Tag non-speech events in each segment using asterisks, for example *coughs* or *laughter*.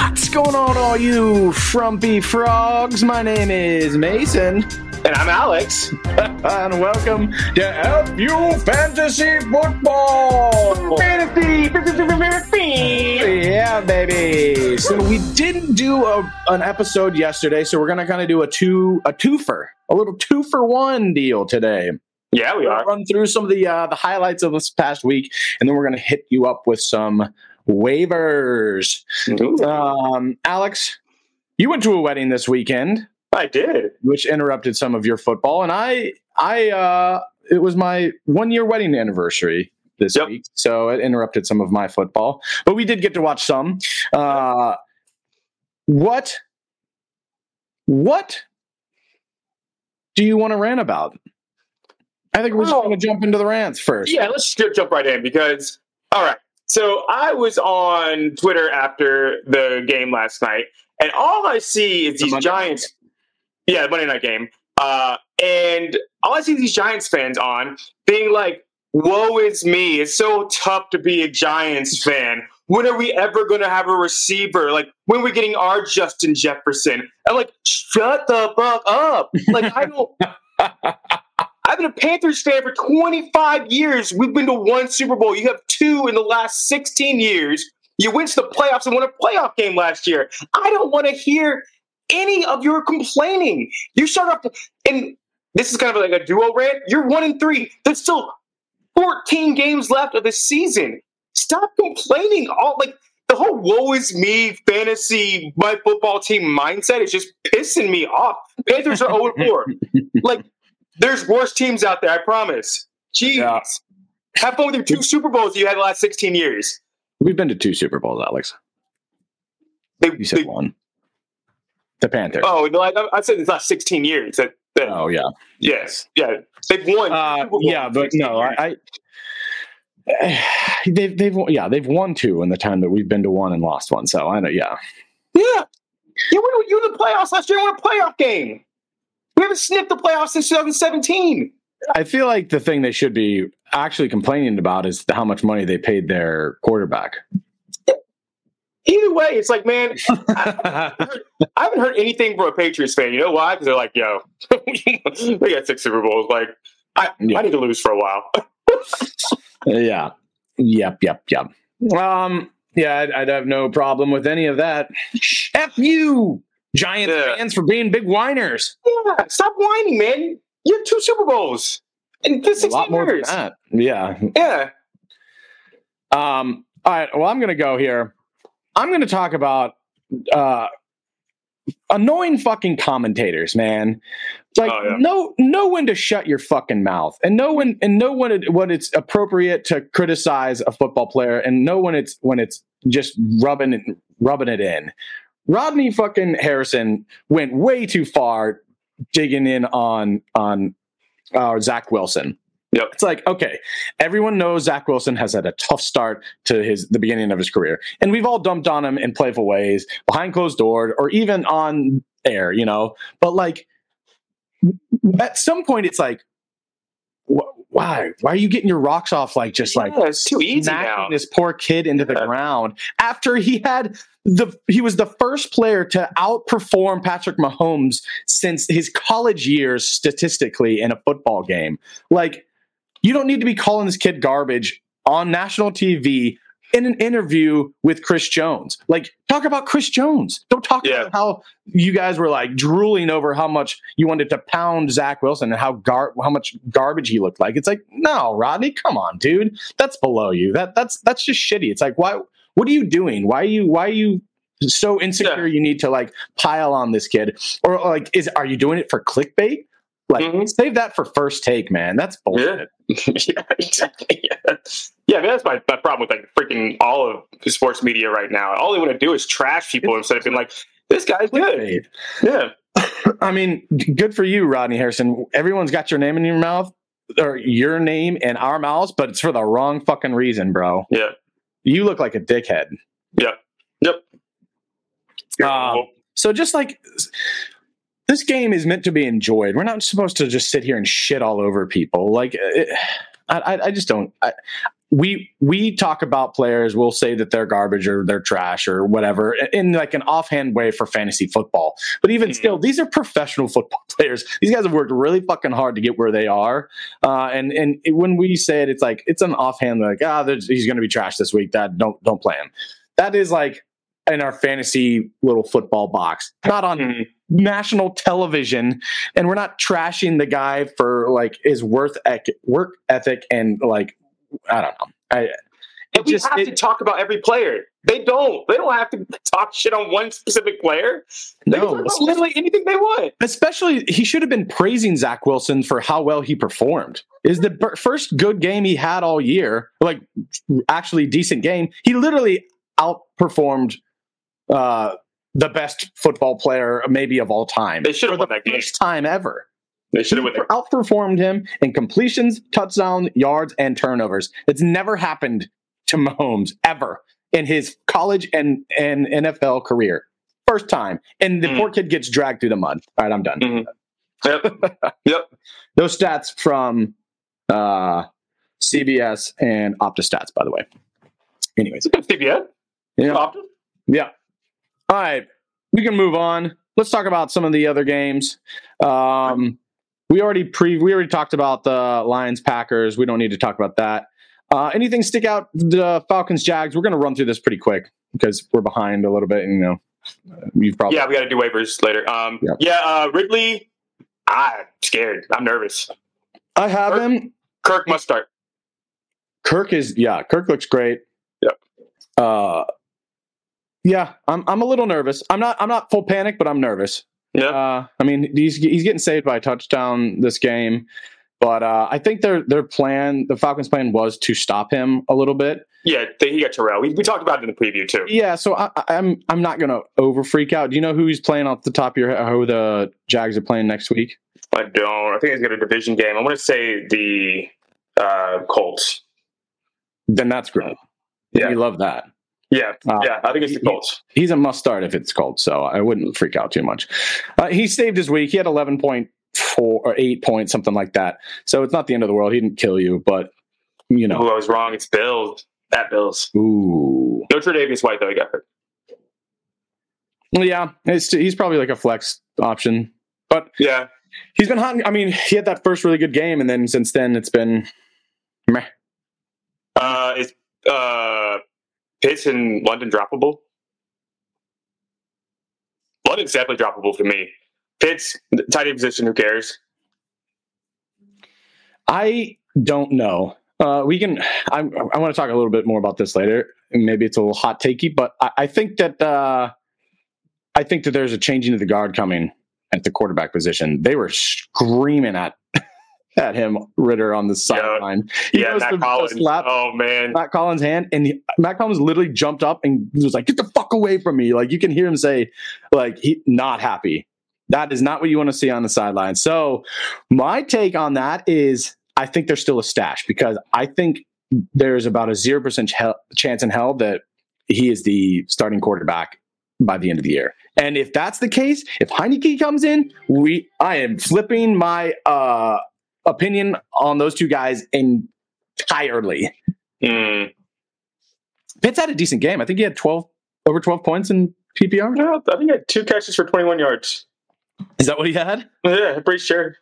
What's going on, all you frumpy frogs? My name is Mason. And I'm Alex. *laughs* and welcome to FU Fantasy Football. Fantasy, fantasy, Yeah, baby. So we didn't do a, an episode yesterday, so we're gonna kind of do a two a twofer, a little two for one deal today. Yeah, we are. run through some of the uh, the highlights of this past week, and then we're gonna hit you up with some waivers. Um, Alex, you went to a wedding this weekend. I did. which interrupted some of your football. And I, I, uh, it was my one year wedding anniversary this Yep. week, so it interrupted some of my football. But we did get to watch some. Uh, what, what do you want to rant about? I think we're just Oh. going to jump into the rants first. Yeah, let's just jump right in because, all right. So I was on Twitter after the game last night, and all I see is The these Monday Giants. Yeah, the Monday night game. Uh, and all I see these Giants fans on being like, "Woe is me! It's so tough to be a Giants fan. When are we ever going to have a receiver? Like, when are we getting our Justin Jefferson?" I'm like, "Shut the fuck up!" Like, I *laughs* don't. I've been a Panthers fan for 25 years. We've been to one Super Bowl. You have two in the last 16 years. You went to the playoffs and won a playoff game last year. I don't want to hear any of your complaining. You start off, and this is kind of like a duo rant. You're one and three. There's still 14 games left of the season. Stop complaining. All like the whole "woe is me" fantasy my football team mindset is just pissing me off. Panthers are *laughs* 0 4. Like there's worse teams out there. I promise. Jeez. Yeah. Have fun with your two Super Bowls you had the last 16 years. We've been to two Super Bowls, Alex. They, You said they- one. The Panthers. oh, no, I, I said it's not 16 years. That, that Oh, yeah. yes, yeah, they've won. Uh, yeah, but no. I, I *sighs* they've they've won- yeah they've won two in the time that we've been to one and lost one. So I know, yeah, yeah, you were you were in the playoffs last year. You won a playoff game. We haven't sniffed the playoffs since 2017. I feel like the thing they should be actually complaining about is how much money they paid their quarterback. Either way, it's like, man, I haven't heard anything from a Patriots fan. You know why? Because they're like, yo, *laughs* we got six Super Bowls. Like, I, Yeah. I need to lose for a while. *laughs* yeah, yep, yep, yep. Um, yeah, I'd, I'd have no problem with any of that. F you, Giants Yeah. fans, for being big whiners. Yeah, stop whining, man. You have two Super Bowls in A 16 lot more than years. that. Yeah, Yeah. Um, all right. Well, I'm going to go here. I'm going to talk about uh, annoying fucking commentators, man. Like, Oh, yeah. know know when to shut your fucking mouth, and know when and know when it, when it's appropriate to criticize a football player, and know when it's when it's just rubbing it rubbing it in. Rodney fucking Harrison went way too far digging in on on uh, Zach Wilson. Yep. It's like, okay, everyone knows Zach Wilson has had a tough start to his the beginning of his career. And we've all dumped on him in playful ways, behind closed doors, or even on air, you know. But like at some point it's like wh- why? Why are you getting your rocks off like just like Yeah, it's too easy smacking now. this poor kid into the Yeah. ground after he had the he was the first player to outperform Patrick Mahomes since his college years statistically in a football game. Like you don't need to be calling this kid garbage on national TV in an interview with Chris Jones. Like talk about Chris Jones. Don't talk Yeah. about how you guys were like drooling over how much you wanted to pound Zach Wilson and how gar- how much garbage he looked like. It's like, no, Rodney, come on, dude. That's below you. That that's that's just shitty. It's like, why what are you doing? Why are you why are you so insecure you need to like pile on this kid? Or like is are you doing it for clickbait? Like Mhm. save that for first take, man. That's bullshit. *laughs* yeah, exactly. *laughs* Yeah, yeah I mean, that's my, my problem with like freaking all of sports media right now. All they want to do is trash people instead of being like, this guy's good. Yeah. *laughs* I mean, good for you, Rodney Harrison. Everyone's got your name in your mouth or your name in our mouths, but it's for the wrong fucking reason, bro. Yeah. You look like a dickhead. Yep. Yep. Um, So just like this game is meant to be enjoyed. We're not supposed to just sit here and shit all over people. Like, it, I, I- I just don't. I, we we talk about players. We'll say that they're garbage or they're trash or whatever in like an offhand way for fantasy football. But even Mhm. still, these are professional *laughs* football players. These guys have worked really fucking hard to get where they are. Uh, and and it- when we say it, it's like it's an offhand like ah, there's- he's going to be trash this week. That don't don't play him. That is like in our fantasy little football box, not on Mhm. national television and we're not trashing the guy for like his worth ec- work ethic and like i don't know i And we just have to talk about every player. They don't. They don't have to talk shit on one specific player. They can no talk about literally anything they want. especially he should have been praising zach wilson for how well he performed is the first good game he had all year like actually decent game he literally outperformed uh the best football player maybe of all time They should have won the that game. first time ever They should have outperformed him in completions, touchdowns, yards, and turnovers. It's never happened to Mahomes ever in his college and, and NFL career. First time. And the Mm. poor kid gets dragged through the mud. All right, I'm done. Mhm. Yep. yep. *laughs* Those stats from uh, CBS and OptaStats, by the way. Anyways, CBS. yeah. Optum? Yeah. All right. We can move on. Let's talk about some of the other games. Um, we already pre we already talked about the Lions Packers. We don't need to talk about that. Uh, anything stick out? The Falcons Jags. We're going to run through this pretty quick because we're behind a little bit. And, you know, you've probably Yeah, we got to do waivers later. Um, Yep. yeah, uh, Ridley. I'm scared. I'm nervous. I have him. Kirk must start. Kirk is yeah. Kirk looks great. Yep. Uh, yeah, I'm I'm a little nervous. I'm not I'm not full panic, but I'm nervous. Yeah. Uh, I mean, he's he's getting saved by a touchdown this game, but uh, I think their their plan, the Falcons' plan, was to stop him a little bit. yeah, they, he got Terrell. We, we talked about it in the preview too. Yeah, so I, I- I'm I'm not gonna over freak out. Do you know who he's playing off the top of your head? Who the Jags are playing next week? I don't. I think he's got a division game. I want to say the uh, Colts. Then that's great. Yeah. we love that. Yeah, Uh, yeah. I think it's the he- He's a must start if it's cold, so I wouldn't freak out too much. Uh, he saved his week. He had 11.4 or 8 points, something like that. So it's not the end of the world. He didn't kill you, but you know. Who I was wrong? It's Bills. At Bills. Ooh. No Tre'Davious White though. He got hurt. Yeah, it's, he's probably like a flex option. But Yeah. he's been hot. I mean, he had that first really good game, and then since then it's been meh. Uh, is uh, Pitts in London droppable? London's definitely droppable for me. Pitts, tight end position. Who cares? I don't know. Uh, we can. I, I want to talk a little bit more about this later. Maybe it's a little hot takey, but I, I think that uh, I think that there's a changing of the guard coming at the quarterback position. They were screaming at at him Ridder on the sideline. He yeah, goes Matt Collins. slap Oh man. Matt Collins' hand, and he, Matt Collins literally jumped up and was like, "Get the fuck away from me!" Like you can hear him say, like he not happy. That is not what you want to see on the sideline. So my take on that is, I think there's still a stash because I think there's about a zero percent chance in hell that he is the starting quarterback by the end of the year. And if that's the case, if Heinicke comes in, we I am flipping my uh opinion on those two guys entirely. Mm. Pitts had a decent game. I think he had 12 over 12 points in PPR. No, I think he had two catches for 21 yards. Is that what he had? Yeah, I'm pretty sure.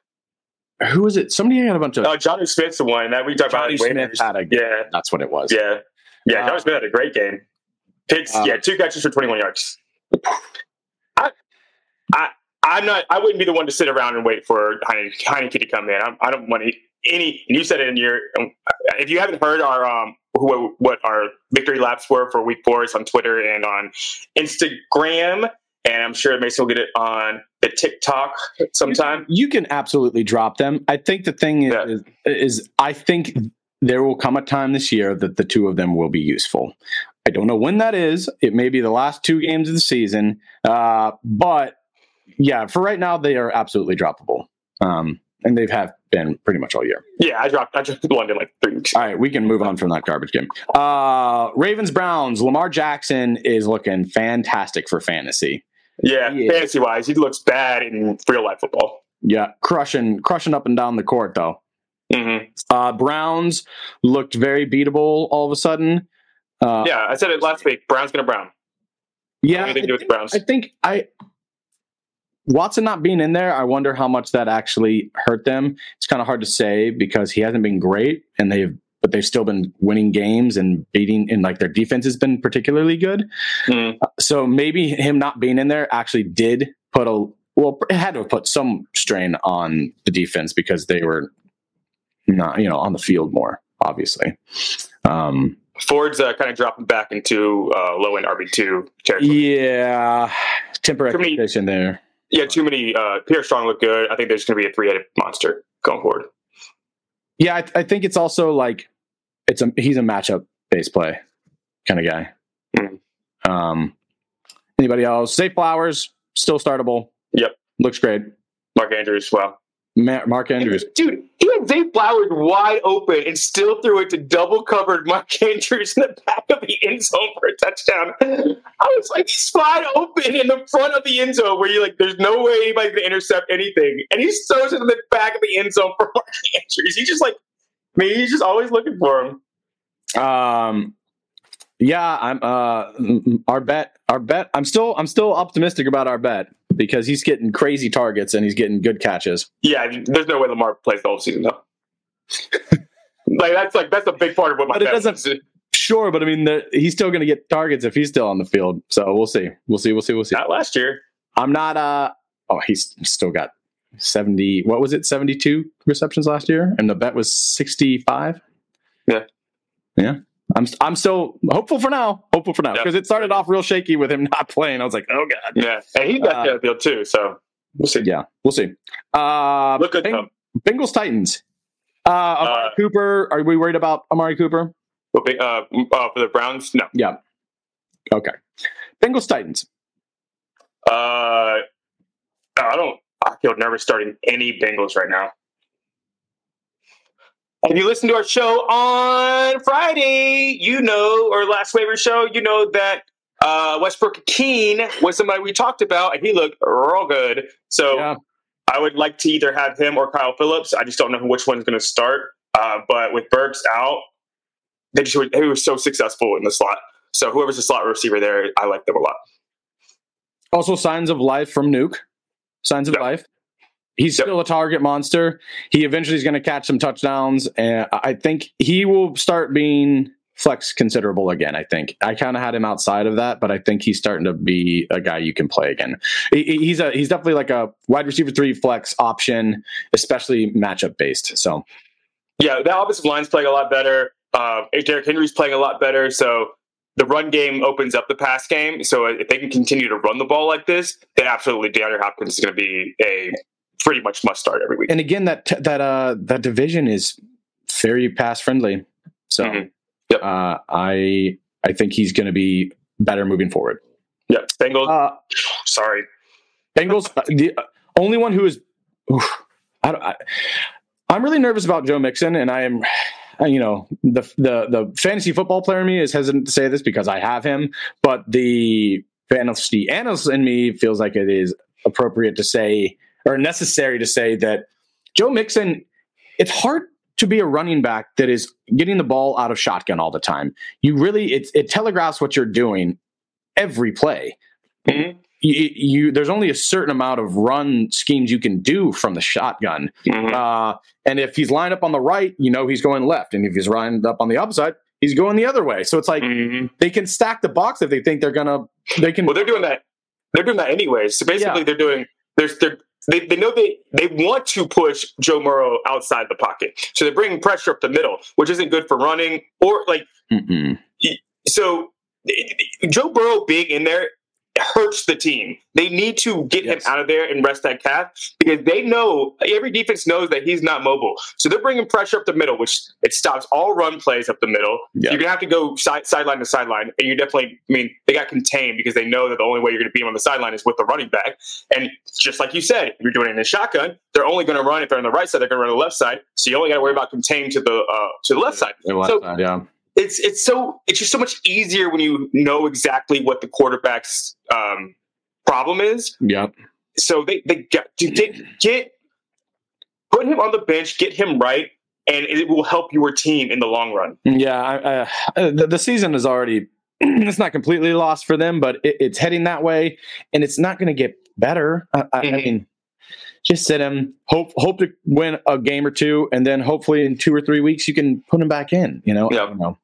Who was it? Somebody had a bunch of. Uh, Jonnu Smith's the one that we talked Jonnu about. in Smith had a. Yeah, That's what it was. yeah, yeah. Uh, Jonnu Smith had a great game. Pitts, uh, yeah, two catches for 21 yards. I'm not. I wouldn't be the one to sit around and wait for Heinicke, Heinicke to come in. I'm, I don't want any, any. And you said it in your. Um, if you haven't heard our um, who, what our victory laps were for week four, it's on Twitter and on Instagram, and I'm sure Mason will get it on the TikTok sometime. You can absolutely drop them. I think the thing is, Yeah. is, is I think there will come a time this year that the two of them will be useful. I don't know when that is. It may be the last two games of the season. Uh, but yeah, for right now, they are absolutely droppable. Um, and they've have been pretty much all year. Yeah, I dropped. I dropped London like three weeks. All right, we can move on from that garbage game. Uh, Ravens Browns. Lamar Jackson is looking fantastic for fantasy. Yeah, Yeah. fantasy wise, he looks bad in real life football. Yeah, crushing, crushing up and down the court though. hmm Uh, Browns looked very beatable all of a sudden. Uh, Yeah, I said it last week. Brown's gonna brown. yeah. Anything to do I think-? I think I Watson not being in there. I wonder how much that actually hurt them. It's kind of hard to say because he hasn't been great, and they've but they've still been winning games and beating, and like their defense has been particularly good. Mm. So maybe him not being in there actually did put a well, it had to have put some strain on the defense because they were not, you know, on the field more, obviously. Um, Ford's uh, kind of dropping back into uh, low end RB two territory. yeah, temper expectation there. Yeah, too many. Uh, Pierre Strong looked good. I think there's going to be a three headed monster going forward. Yeah, I, I think it's also like it's a he's a matchup based play kind of guy. Mhm. Um, anybody else? Zay Flowers still startable. Yep. looks great. Mark Andrews, well, Ma- Mark Andrews. dude, he had Zay Flowers wide open and still threw it to double covered Mark *laughs* Andrews in the back of the end zone for a touchdown. I was like, he's wide open in the front of the end zone where you're like, there's no way anybody's gonna intercept anything, and he throws it in the back of the end zone for *laughs* Mark Andrews. He just like, I mean, he's just always looking for him. Um, yeah, I'm uh our bet. Our bet. I'm still I'm still optimistic about our bet because he's getting crazy targets and he's getting good catches. Yeah, there's no way Lamar plays the whole season though. *laughs* like that's like that's a big part of what my But it doesn't- was. *laughs* Sure, but I mean, the, he's still going to get targets if he's still on the field. So we'll see. We'll see. We'll see. We'll see. Not last year. I'm not. Uh oh, he's still got seventy. What was it? Seventy two receptions last year, and the bet was sixty five. Yeah. yeah. I'm I'm still hopeful for now. Hopeful for now because it started off real shaky with him *laughs* not playing. I was like, oh god. Yeah, and he got Uh, the other field too. So we'll see. Yeah, we'll see. Uh, Look good Beng- Bengals Titans. Uh, Amari Uh, Cooper. Are we worried about Amari Cooper? Uh, uh, for the Browns, no. Yeah. Okay. Bengals Titans. Uh, I don't. I feel nervous starting any Bengals right now. If you listen to our show on Friday, you know, or last waiver show, you know that uh, Westbrook-Ikhine was somebody we talked about, and he looked real good. So Yeah. I would like to either have him or Kyle Phillips. I just don't know which one's going to start. Uh, but with Burks out, they just were, they were so successful in the slot. So whoever's the slot receiver there, I like them a lot. Also, signs of life from Nuke. Signs of Yep. life. He's Yep. still a target monster. He eventually is going to catch some touchdowns, and I think he will start being flex considerable again. I think I kind of had him outside of that, but I think he's starting to be a guy you can play again. He's a he's definitely like a wide receiver three flex option, especially matchup based. So Yeah, the offensive line's playing a lot better. Uh, Derrick Henry's playing a lot better. So the run game opens up the pass game. So if they can continue to run the ball like this, then absolutely DeAndre Hopkins is going to be a pretty much must start every week. and again that that uh that division is very pass friendly. So Mhm. Yep. uh, I I think he's going to be better moving forward. Yeah, Bengals. Uh, sorry. Bengals, uh, the uh, only one who is, oof, I, don't- I, I'm really nervous about Joe Mixon, and I am, uh, you know, the the the fantasy football player in me is hesitant to say this because I have him, but the fantasy analyst in me feels like it is appropriate to say or necessary to say that Joe Mixon. It's hard to be a running back that is getting the ball out of shotgun all the time. You really it it telegraphs what you're doing every play Mhm. you, you there's only a certain amount of run schemes you can do from the shotgun. Mhm. Uh, and if he's lined up on the right, you know he's going left, and if he's lined up on the upside, he's going the other way. So it's like Mhm. they can stack the box if they think they're gonna. They can. Well, they're doing that. They're doing that anyways. So basically, Yeah. they're doing. There's they're, they they know they they want to push Joe Burrow outside the pocket, so they're bringing pressure up the middle, which isn't good for running or like Mm-mm. so. Joe Burrow being in there hurts the team. They need to get Yes. him out of there and rest that calf because they know every defense knows that he's not mobile. So they're bringing pressure up the middle, which it stops all run plays up the middle. Yeah. You're gonna have to go side, sideline to sideline, and you definitely. I mean, they got contained because they know that the only way you're going to beat him on the sideline is with the running back. And just like you said, if you're doing it in a shotgun, they're only going to run if they're on the right side. They're going to run on the left side. So you only got to worry about contained to the uh, to the left side. The left So- side, yeah. It's it's so it's just so much easier when you know exactly what the quarterback's um, problem is. Yep. So they they get to get get put him on the bench, get him right, and it will help your team in the long run. Yeah, I, I, the, the season is already *clears throat* it's not completely lost for them, but it, it's heading that way, and it's not going to get better. I, I, I mean, just sit him, hope hope to win a game or two, and then hopefully in two or three weeks you can put him back in. You know, I Yep. don't know.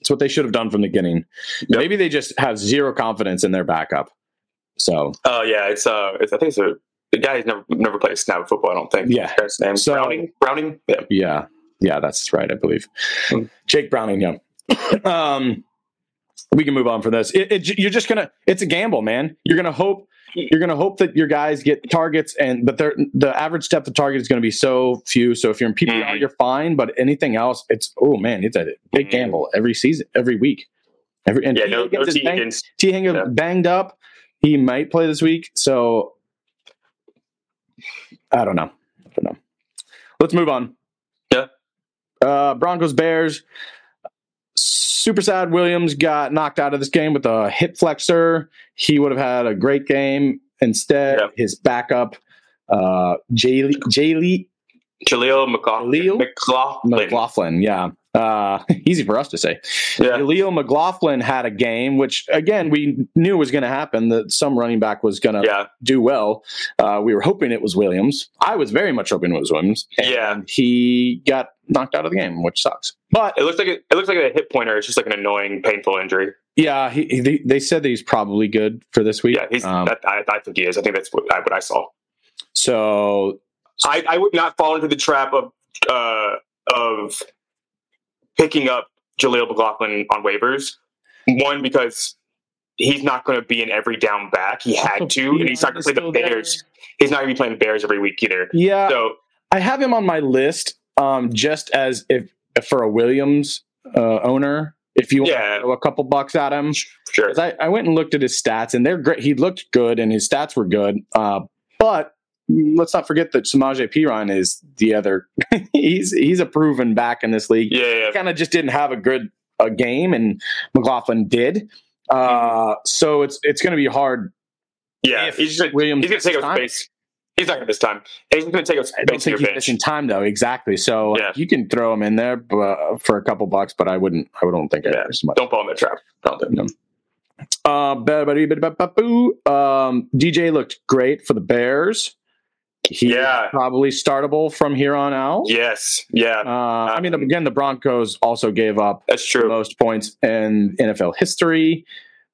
It's what they should have done from the beginning. Yep. Maybe they just have zero confidence in their backup. So Oh yeah, it's uh, it's, I think it's a the guy who's never never played snap football. I don't think. Yeah. his name So- Browning. Browning. Yeah. yeah, yeah, that's right. I believe Hmm. Jake Browning. Yeah. *coughs* um, we can move on from this. It, it, you're just gonna. It's a gamble, man. You're gonna hope. You're gonna hope that your guys get targets, and but they're, the average depth of target is going to be so few. So if you're in PPR, Mhm. you're fine. But anything else, it's oh man, it's a big Mhm. gamble every season, every week. Every and Yeah. T. No. No. Tee Higgins. Tee Higgins Yeah. banged up. He might play this week, so I don't know. I don't know. Let's move on. Yeah. Uh, Broncos Bears. Super sad. Williams got knocked out of this game with a hip flexor. He would have had a great game. Instead, Yeah. his backup, uh, Jaylee Jaylee Jaleel McLaughlin. McLaughlin. McLaughlin. Yeah. Uh, *laughs* easy for us to say. Yeah. Leo McLaughlin had a game, which again we knew was going to happen. That some running back was going to Yeah. do well. Uh, we were hoping it was Williams. I was very much hoping it was Williams. And Yeah. he got knocked out of the game, which sucks. But It looks like it, it looks like a hip pointer. It's just like an annoying, painful injury. yeah, he, he, they- they said that he's probably good for this week. Yeah, he's. Um, that, I, I think he is. I think that's what I, what I saw. so I, I would not fall into the trap of uh, of picking up Jaleel McLaughlin on waivers. One because he's not going to be in every down back. He had to, *laughs* and he's not going to play the Still there. Bears. He's not going to be playing the Bears every week either. Yeah, So I have him on my list um, just as if for a Williams uh, owner. If you want Yeah. to throw a couple bucks at him, sure, I, I went and looked at his stats, and they're great. He looked good, and his stats were good. Uh, but let's not forget that Samaje Perine is the other. *laughs* he's he's a proven back in this league. yeah, yeah, kind of just didn't have a good a game, and McLaughlin did. Uh, so it's it's going to be hard. yeah. He's just Williams he's going to take up space. He's not going to this time. He's going to take up I don't space think he's bench. missing time though. Exactly. So Yeah. you can throw him in there but, for a couple bucks, but I wouldn't. I wouldn't think Yeah. Much. Don't fall in that trap. Don't do it. Uh, um, DJ looked great for the Bears. Yeah. probably startable from here on out. Yes, yeah, Uh, I mean, again, the Broncos also gave up that's the true. most points in NFL history,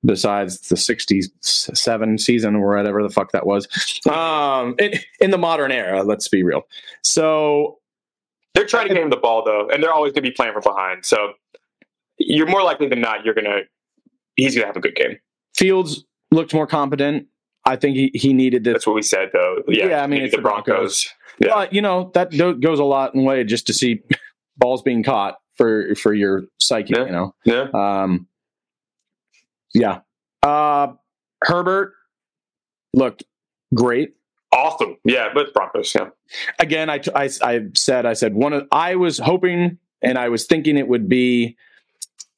besides the '67 season or whatever the fuck that was. Um, in, in the modern era, let's be real. So They're trying to get him the ball though, and they're always going to be playing from behind. So you're more likely than not you're going to he's going to have a good game. Fields looked more competent. I think he, he needed this That's what we said though. Yeah, Yeah, I mean, it's the Broncos. Yeah. But you know that goes a lot in way just to see balls being caught for for your psyche. Yeah. You know, Yeah, um, yeah. Uh, Herbert looked great awesome. Yeah, but Broncos. Yeah, again. I, I I said I said one of I was hoping and I was thinking it would be.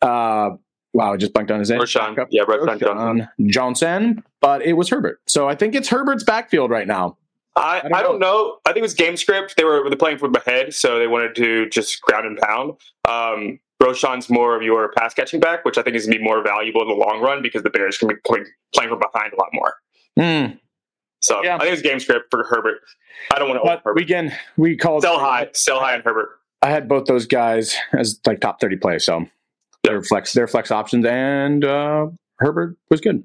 Uh, wow, I just blanked on his name. Backup. Yeah, Roschon Johnson. Johnson, but it was Herbert. So I think it's Herbert's backfield right now. I, I don't I don't know. I think it was game script. They were they're playing from ahead, so they wanted to just ground and pound. Um, Roschon's more of your pass catching back, which I think is going to be more valuable in the long run because the Bears can be playing, playing from behind a lot more. Hmm. So Yeah. I think it's game script for Herbert. I don't want to But Herbert. we again we called sell high, sell high on Herbert. I had both those guys as like top 30 plays. So their flex, their flex options and uh, Herbert was good.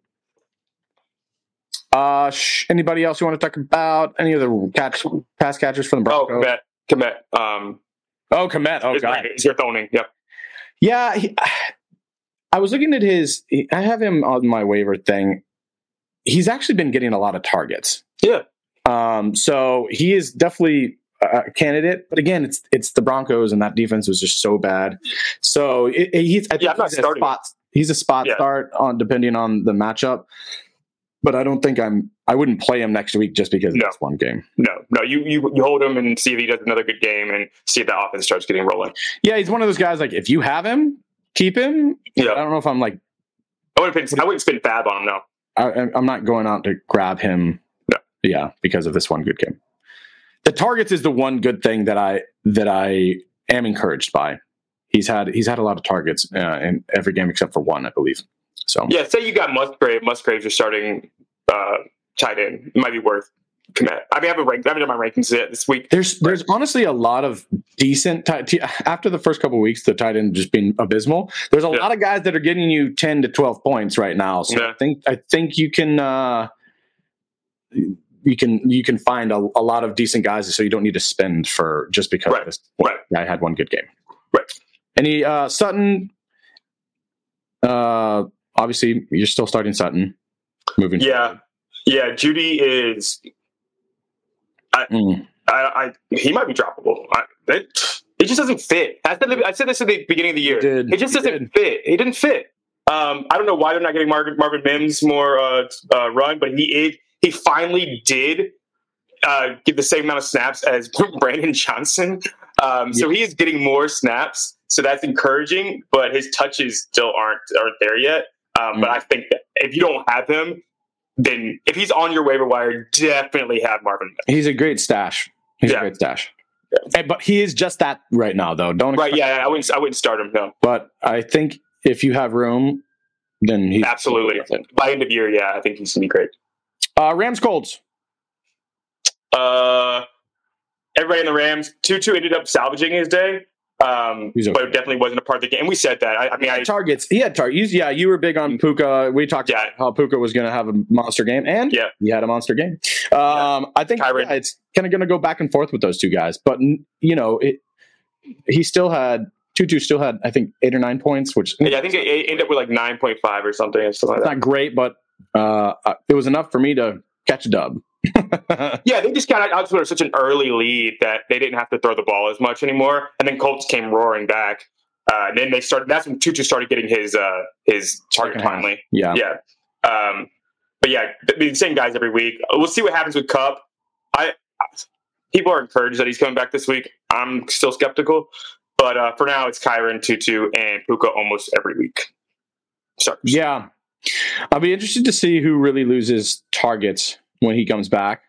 Uh, sh- anybody else you want to talk about? Any of the catch pass catchers for the Oh, Broncos? Kmet, Kmet. Um, Oh, Kmet. Oh, God. is your throning? Yeah, Yeah. He, I was looking at his, I have him on my waiver thing. He's actually been getting a lot of targets. Yeah. Um, so he is definitely a candidate, but again, it's it's the Broncos, and that defense was just so bad. So it, it- he's I think Yeah, he's a spot. He's a spot Yeah. start on depending on the matchup. But I don't think I'm. I wouldn't play him next week just because No. it's one game. no, no. You, you you hold him and see if he does another good game and see if that offense starts getting rolling. Yeah, he's one of those guys. Like if you have him, keep him. Yeah. I don't know if I'm like I wouldn't spend, I wouldn't spend FAAB on him. No, I, I'm not going out to grab him. No. Yeah, because of this one good game. The targets is the one good thing that I that I am encouraged by. He's had he's had a lot of targets uh, in every game except for one, I believe. So Yeah, say you got Musgrave. Musgrave's your starting uh, tight end. It might be worth Kmet. I mean, I haven't ranked. I haven't done my rankings yet this week. There's there's honestly a lot of decent tight after the first couple of weeks the tight end just being abysmal. There's a Yeah. lot of guys that are getting you 10 to 12 points right now. So Yeah. I think I think you can uh you can you can find a, a lot of decent guys so you don't need to spend for just because Right. this Right. guy had one good game. Right. Any uh Sutton uh obviously you're still starting Sutton moving Yeah, forward. yeah. Jeudy is. Mm. I, I he might be droppable. I, it, it just doesn't fit. I said, I said this at the beginning of the year. It just doesn't fit. It didn't fit. Um, I don't know why they're not getting Marvin, Marvin Mims more uh, uh, run, but he is, he finally did uh, get the same amount of snaps as *laughs* Brandon Johnson. Um, so he is getting more snaps, so that's encouraging. But his touches still aren't aren't there yet. Um, But Mm. I think that if you don't have him, then if he's on your waiver wire, definitely have Marvin. He's a great stash. He's Yeah. a great stash. Eh, But he is just that right now, though. Don't Right? Yeah, I wouldn't. I wouldn't start him. No, But I think if you have room, then he's absolutely. By end of year, yeah, I think he's gonna be great. Uh, Rams Colts. Uh, everybody in the Rams, Tutu ended up salvaging his day, um, okay. but it definitely wasn't a part of the game. We said that. I, I mean, I targets. He had targets. Yeah, you were big on Puka. We talked Yeah. about how Puka was going to have a monster game, and Yeah. he had a monster game. Um, I think yeah, it's kind of going to go back and forth with those two guys, but you know, it, he still had Tutu still had I think eight or nine points, which yeah, I think it, it ended up with like nine point five or something or something like it's not great, but uh, uh, it was enough for me to catch a dub. *laughs* Yeah, they just got out to such an early lead that they didn't have to throw the ball as much anymore, and then Colts came roaring back. Uh, and then they started. That's when Tutu started getting his uh, his target finally. yeah. Yeah. Um, but yeah, the same guys every week. We'll see what happens with Kupp. I people are encouraged that he's coming back this week. I'm still skeptical, but uh, for now, it's Kyren, Tutu, and Puka almost every week. Yeah. I'll be interested to see who really loses targets when he comes back.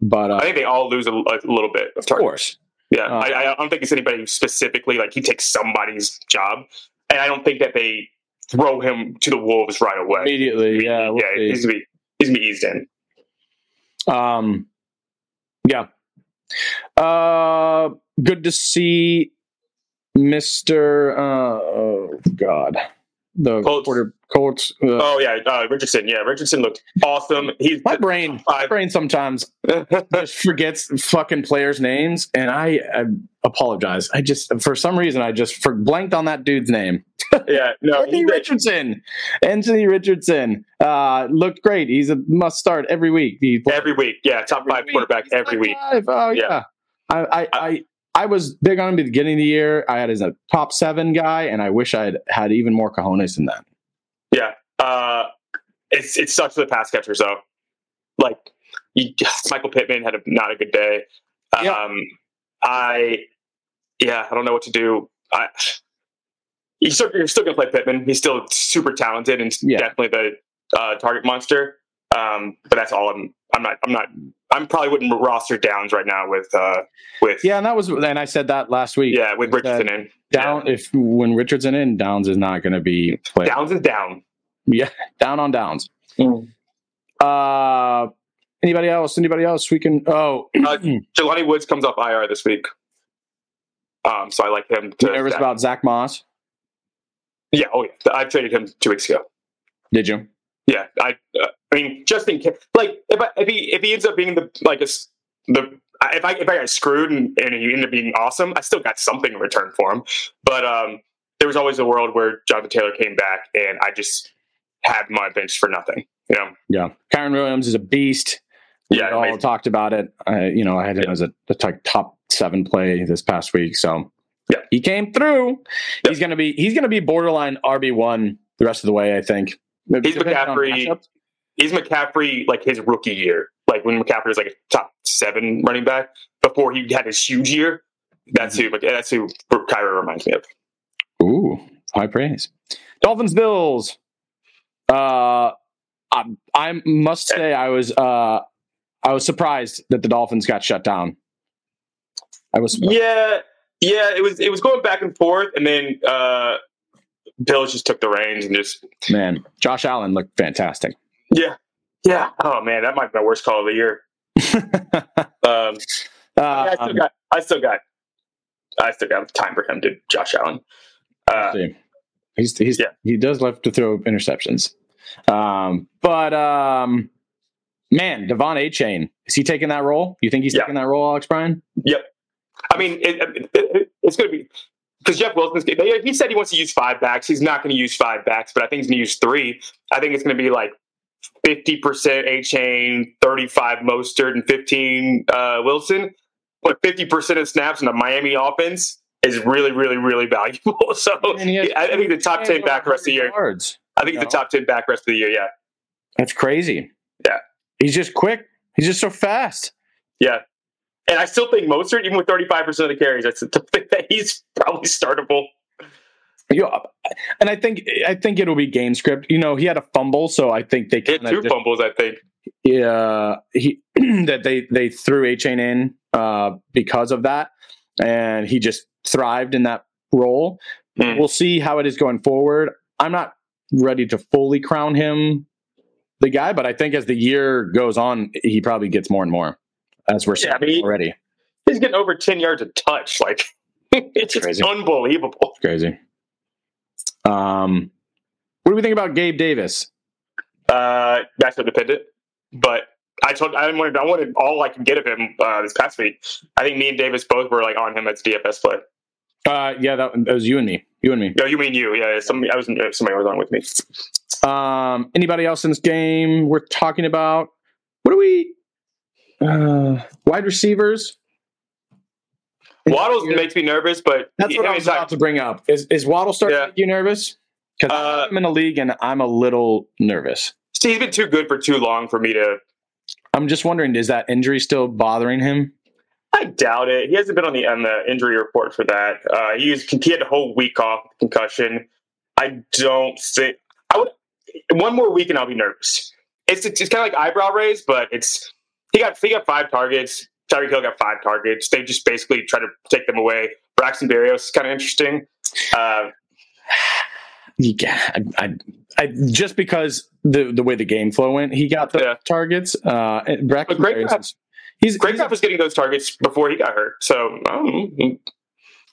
But uh, I think they all lose a, a little bit of of course, Yeah, Uh, I, I don't think it's anybody specifically like he takes somebody's job, and I don't think that they throw him to the wolves right away. immediately. Yeah. we'll yeah, he's gonna be he's gonna be eased in. Um, yeah. Uh, good to see Mister. Uh, oh God, the Colts. quarter Colts. Uh, Oh yeah, uh, Richardson. Yeah, Richardson looked awesome. He's my brain, my brain sometimes just forgets fucking players' names, and I, I apologize. I just for some reason I just for blanked on that dude's name. *laughs* yeah, no, Anthony Richardson. Anthony Richardson uh, looked great. He's a must start every week. Every week. Yeah, top every five week. quarterback He's every week. five. Oh yeah. Yeah. I, I, I I was big on him at the beginning of the year. I had as a top seven guy, and I wish I had had even more cojones than that. Yeah, uh, it's it sucks for the pass catchers though. Like you, *sighs* Michael Pittman had a, not a good day. Um, Yeah. I yeah, I don't know what to do. I *sighs* you're still, you're still gonna play Pittman. He's still super talented and Yeah. definitely the uh, target monster. Um, but that's all. I'm I'm not I'm not I'm probably wouldn't roster Downs right now with uh with Yeah, and that was, and I said that last week. yeah with Richardson in. down if when Richardson in, Downs is not going to be played. Downs is down. Yeah, *laughs* down on Downs. Uh, anybody else? Anybody else? We can. Oh, Uh, Jelani Woods comes off IR this week. Um, so I like him to you nervous about Zack Moss? Yeah, oh yeah. I traded him two weeks ago. Did you? Yeah, I. Uh, I mean, just in case, like if I, if he if he ends up being the like a the if I if I got screwed and, and he ended up being awesome, I still got something in return for him. But um, there was always a world where Jonathan Taylor came back and I just had my bench for nothing. You know? Yeah, Kyren Williams is a beast. We Yeah, all talked about it. I, you know, I had him Yeah. as a top seven play this past week. So Yeah. he came through. Yeah. He's gonna be he's gonna be borderline RB one the rest of the way. I think. He's McCaffrey. matchups. He's McCaffrey like his rookie year, like when McCaffrey was like a top seven running back before he had his huge year. That's who. That's who Kyra reminds me of. Ooh, high praise. Dolphins Bills. Uh, I, I must say I was uh I was surprised that the Dolphins got shut down. I was surprised. Yeah, yeah. It was it was going back and forth, and then uh, Bills just took the reins and just man. Josh Allen looked fantastic. yeah, yeah. Oh man, that might be my worst call of the year. *laughs* Um, I still Uh, got, I still got, I still got time for him to Josh Allen. Uh. He's he's Yeah. he does love to throw interceptions. Um, but um, man, De'Von Achane is he taking that role? You think he's Yeah. taking that role, Alex Bryan? Yep. I mean, it, it, it- it's going to be because Jeff Wilson's. they- He said he wants to use five backs. He's not going to use five backs, but I think he's going to use three. I think it's going to be like fifty percent Achane, thirty-five Mostert, and fifteen uh, Wilson. But fifty percent of snaps in the Miami offense is really, really, really *laughs* valuable. So has I, I think the top ten back rest of the year. Yards. I think the top ten back rest of the year. Yeah, That's crazy. Yeah. he's just quick. He's just so fast. yeah. And I still think Mostert, even with thirty-five percent of the carries, that's to think that he's probably startable. Yeah, and I think I think it'll be game script. You know, he had a fumble, so I think they kinda two just- fumbles, I think. yeah he *clears throat* that they they threw Achane in uh because of that and he just thrived in that role Hmm. we'll see how it is going forward i'm not ready to fully crown him the guy but i think as the year goes on he probably gets more and more as we're seeing Yeah, I mean, already He's getting over 10 yards a touch. Like, *laughs* it's Crazy. unbelievable. crazy um what do we think about gabe davis Uh, that's dependent. But I told I wanted I wanted all I could get of him uh, this past week. I think me and Davis both were like on him as DFS play. uh yeah that, that was you and me you and me No, you mean you? Yeah, somebody I was somebody was on with me. Um, anybody else in this game we're talking about? What do we? Uh, wide receivers. Waddles makes me nervous, but That's he- what I was it's about to bring up. Is is Waddle starting Yeah. to make you nervous? Because Uh, I'm in a league and I'm a little nervous. see, he's been too good for too long for me to. I'm just wondering, is that injury still bothering him? I doubt it. He hasn't been on the on the injury report for that. Uh, he, was, he had a whole week off concussion. I don't think I would. One more week and I'll be nervous. It's it's, kind of like eyebrow raise, but it's he got he got five targets. Tyreek Hill got five targets. They just basically try to take them away. Braxton Berrios is kind of interesting. Uh, Yeah, I, I, I just because the the way the game flow went, he got the Yeah. targets. Uh, Braxton Berrios he's, Cracraft was getting those targets before he got hurt. So um,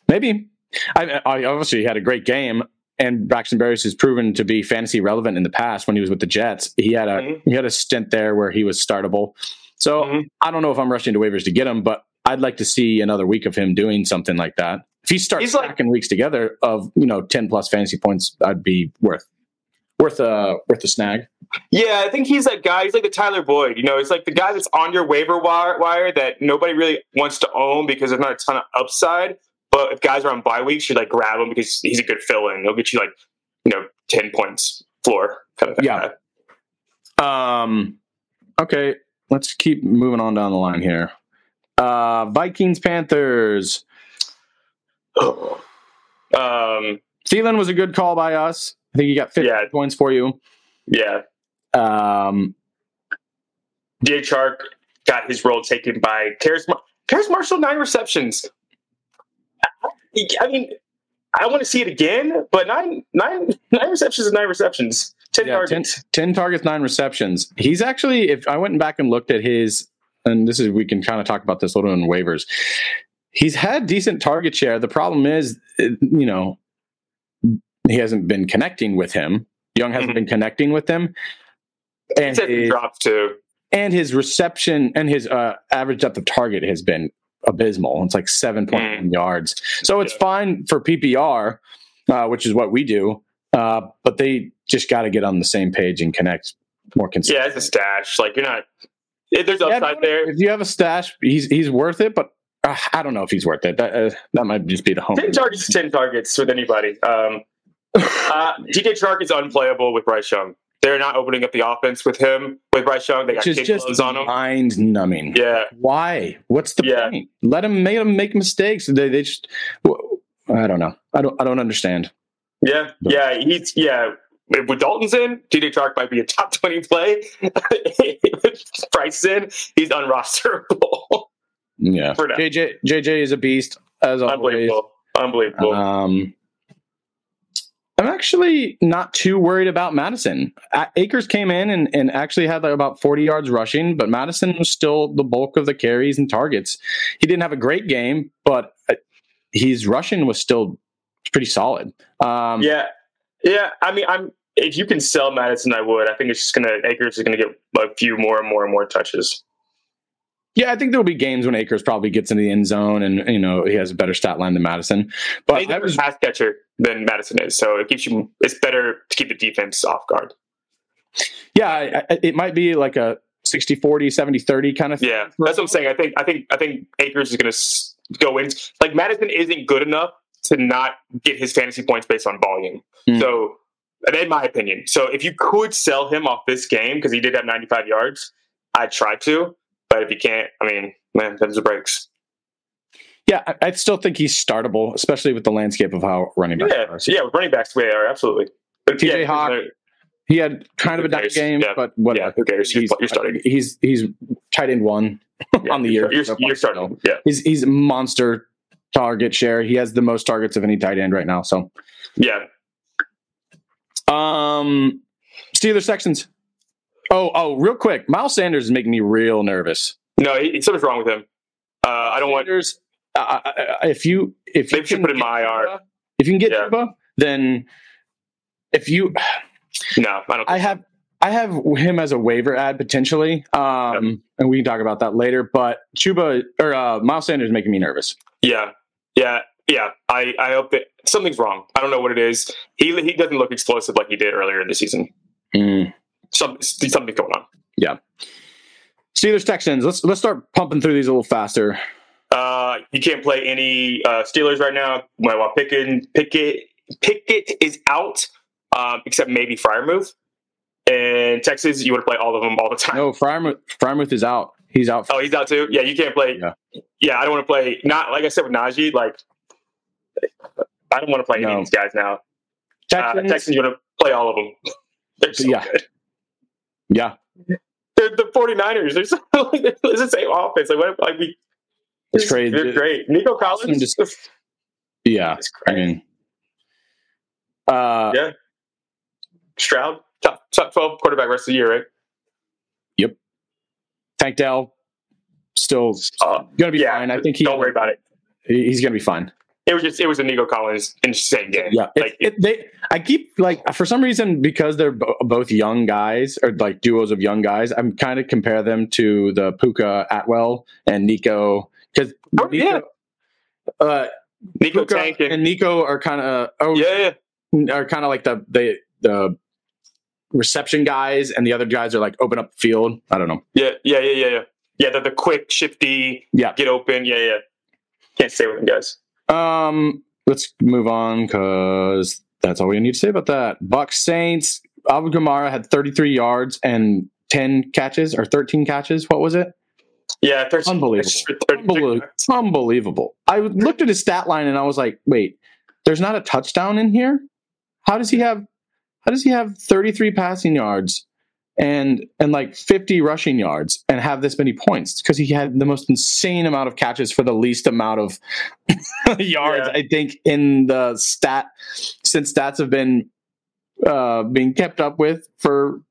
Maybe. I, I obviously had a great game, and Braxton Berrios has proven to be fantasy relevant in the past when he was with the Jets. He had a Mhm. he had a stint there where he was startable. So Mhm. I don't know if I'm rushing to waivers to get him, but I'd like to see another week of him doing something like that. If he starts He's like- stacking weeks together of you know ten plus fantasy points, I'd be worth worth a worth a snag. Yeah, I think he's that guy. He's like the Tyler Boyd. You know, he's like the guy that's on your waiver wire, wire that nobody really wants to own because there's not a ton of upside. But if guys are on bye weeks, you like grab him because he's a good fill in. He'll get you like, you know, 10 points floor kind of thing. Yeah. Um, okay, let's keep moving on down the line here. Uh, Vikings Panthers. um, Thielen was a good call by us. I think he got 50 Yeah. points for you. yeah. Um, DJ Chark got his role taken by Terrace, Mar- Terrace Marshall, nine receptions. I mean, I want to see it again, but nine, nine, nine receptions is nine receptions. 10 yeah, 10, targets. 10 targets, nine receptions. He's actually, if I went back and looked at his, and this is, we can kind of talk about this a little in waivers. He's had decent target share. The problem is, you know, he hasn't been connecting with him. Young hasn't Mhm. been connecting with him. And his, dropped too. and his reception and his uh, average depth of target has been abysmal. It's like 7.1 yards. So it's Yeah. fine for PPR, uh, which is what we do. Uh, but they just got to get on the same page and connect more consistently. Yeah, it's a stash. Like you're not. If there's Yeah, upside there. If you have a stash, he's he's worth it, but uh, I don't know if he's worth it. That uh, that might just be the home. Ten targets ten targets with anybody. Um, *laughs* uh, DJ Chark is unplayable with Bryce Young. They're not opening up the offense with him. With Bryce Young, they got Which is just on him. mind numbing. Yeah, Why? What's the Yeah. point? Let him make them make mistakes. They they just. I don't know. I don't. I don't understand. Yeah, yeah. He's yeah. With Dalton's in, DJ Chark might be a top *laughs* twenty play. *laughs* With Bryce in, he's unrosterable. Yeah. For now. JJ JJ is a beast as always. Unbelievable. Unbelievable. Um, I'm actually not too worried about Mattison. A- Akers came in and, and actually had like about 40 yards rushing, but Mattison was still the bulk of the carries and targets. He didn't have a great game, but uh, his rushing was still pretty solid. Um, yeah. Yeah. I mean, I'm if you can sell Mattison, I would. I think it's just gonna Akers is gonna get a few more and more and more touches. Yeah, I think there will be games when Akers probably gets into the end zone and you know he has a better stat line than Mattison. But a was pass catcher than Mattison is, so it keeps you. It's better to keep the defense off guard. yeah, it might be like a 60 40, 70 30 kind of thing. Yeah, that's what I'm saying. I think I think I think Akers is going to go in. Like Mattison isn't good enough to not get his fantasy points based on volume. Mm. So, in my opinion, so if you could sell him off this game because he did have 95 yards, I'd try to. But if you can't, I mean, man, them's the breaks. Yeah, I, I still think he's startable, especially with the landscape of how running backs Yeah, are. yeah, with running backs, we are absolutely. But TJ yeah, Hawk, He had kind of a down game, Yeah. but whatever. Yeah, who cares? He's, you're starting. he's he's tight end one yeah, *laughs* on the year. You're, so you're starting. Yeah, He's he's monster target share. He has the most targets of any tight end right now. So, yeah. um, Steelers Texans. Oh, oh, real quick, Miles Sanders is making me real nervous. No, he, something's wrong with him. Uh, I don't want. Sanders, uh, uh, if you if you should can put in my IR. If you can get Yeah. Chuba, then if you No, I don't. I have I have him as a waiver ad potentially, um, and we can talk about that later. But Chuba or uh, Miles Sanders is making me nervous. Yeah, yeah, yeah. I, I hope that something's wrong. I don't know what it is. He he doesn't look explosive like he did earlier in the season. Some something's going on. Yeah. Steelers Texans. Let's let's start pumping through these a little faster. Uh, you can't play any uh, Steelers right now. While Pickett Pickett Pickett is out, um, except maybe Freiermuth. And Texas, you want to play all of them all the time. No, Freiermuth, Freiermuth is out. He's out. Oh, he's out too. Yeah, you can't play. Yeah. Yeah, I don't want to play. Not like I said with Najee. Like, I don't want to play any of these guys now. Uh, Texans. Texans, you want to play all of them. *laughs* They're so Yeah. good. Yeah, They're the 49ers. They're so, *laughs* like, it's the same offense. Like, what, like we, It's crazy. They're great. Nico Collins. just- yeah. It's I great. mean, uh, Yeah. Stroud, top, top 12 quarterback rest of the year, right? Tank Dell still Uh, gonna be yeah, fine. I think he, don't worry about it. He's gonna be fine. It was just it was a Nico Collins insane game. Yeah, like it, they. I keep like for some reason because they're bo- both young guys or like duos of young guys. I'm kind of compare them to the Puka Atwell and Nico because Oh, yeah. uh, Nico Puka Tank and, and Nico are kind of oh yeah, yeah, are kind of like the the the reception guys, and the other guys are like open up the field. I don't know. yeah, yeah, yeah, yeah, yeah. Yeah, they're the quick, shifty, Yeah. get open. Yeah, yeah. Can't stay with them guys. Um, let's move on because that's all we need to say about that. Bucks Saints. Alvin Kamara had 33 yards and 10 catches or 13 catches. What was it? Yeah, 13, Unbelievable. 13 Unbelievable. Unbelievable. I looked at his stat line and I was like, wait, there's not a touchdown in here? How does he have how does he have 33 passing yards and and like 50 rushing yards and have this many points? Because he had the most insane amount of catches for the least amount of *laughs* yards, Yeah. I think, in the stat since stats have been uh being kept up with for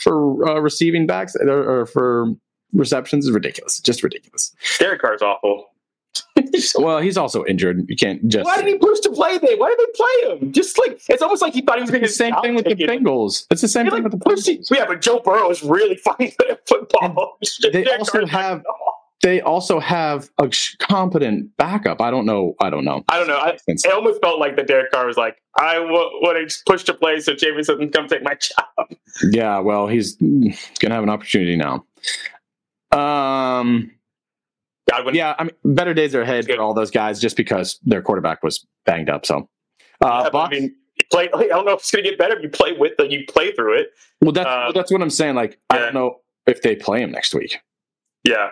for uh, receiving backs or, or for receptions is ridiculous. Just ridiculous. Derek Carr's awful. *laughs* Well, he's also injured. You can't just. Why did he push to play then? Why did they play him? Just like it's almost like he thought he was going to It's the same thing with the Bengals. It's the same thing with the Bengals. Yeah, but Joe Burrow is really *laughs* fucking good at football. *laughs* they also have- They also have a competent backup. I don't know. I don't know. I don't know. I, it almost felt like the Derek Carr was like, I want to push to play so Jameis doesn't come take my job. Yeah, well, he's mm, gonna have an opportunity now. Um, Godwin, yeah, I mean, better days are ahead for all those guys just because their quarterback was banged up. So, uh, Yeah, I mean, play. I don't know if it's going to get better if you play with the, you play through it. well, that's uh, well, that's what I'm saying. Like, I don't know if they play him next week. Yeah.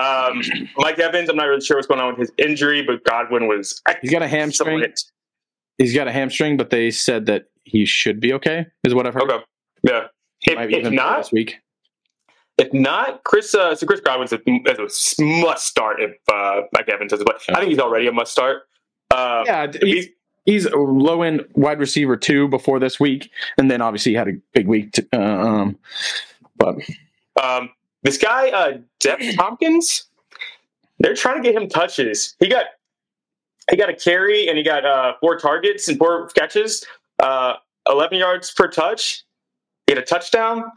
Um, *clears throat* Mike Evans, I'm not really sure what's going on with his injury, but Godwin was. He's got a hamstring. He's got a hamstring, but they said that he should be okay. Is what I've heard. Okay. Yeah. If, Might if even not, this week. If not, Chris, uh, so Chris Godwin's a, is a must start if uh, like Evan says, but I think he's already a must start. Uh, Yeah, he's, he's a low end wide receiver two before this week, and then obviously he had a big week. To, uh, um, but Um, this guy, uh, Jeff Tompkins, they're trying to get him touches. He got he got a carry and he got uh, four targets and four catches, uh, eleven yards per touch. He had a touchdown.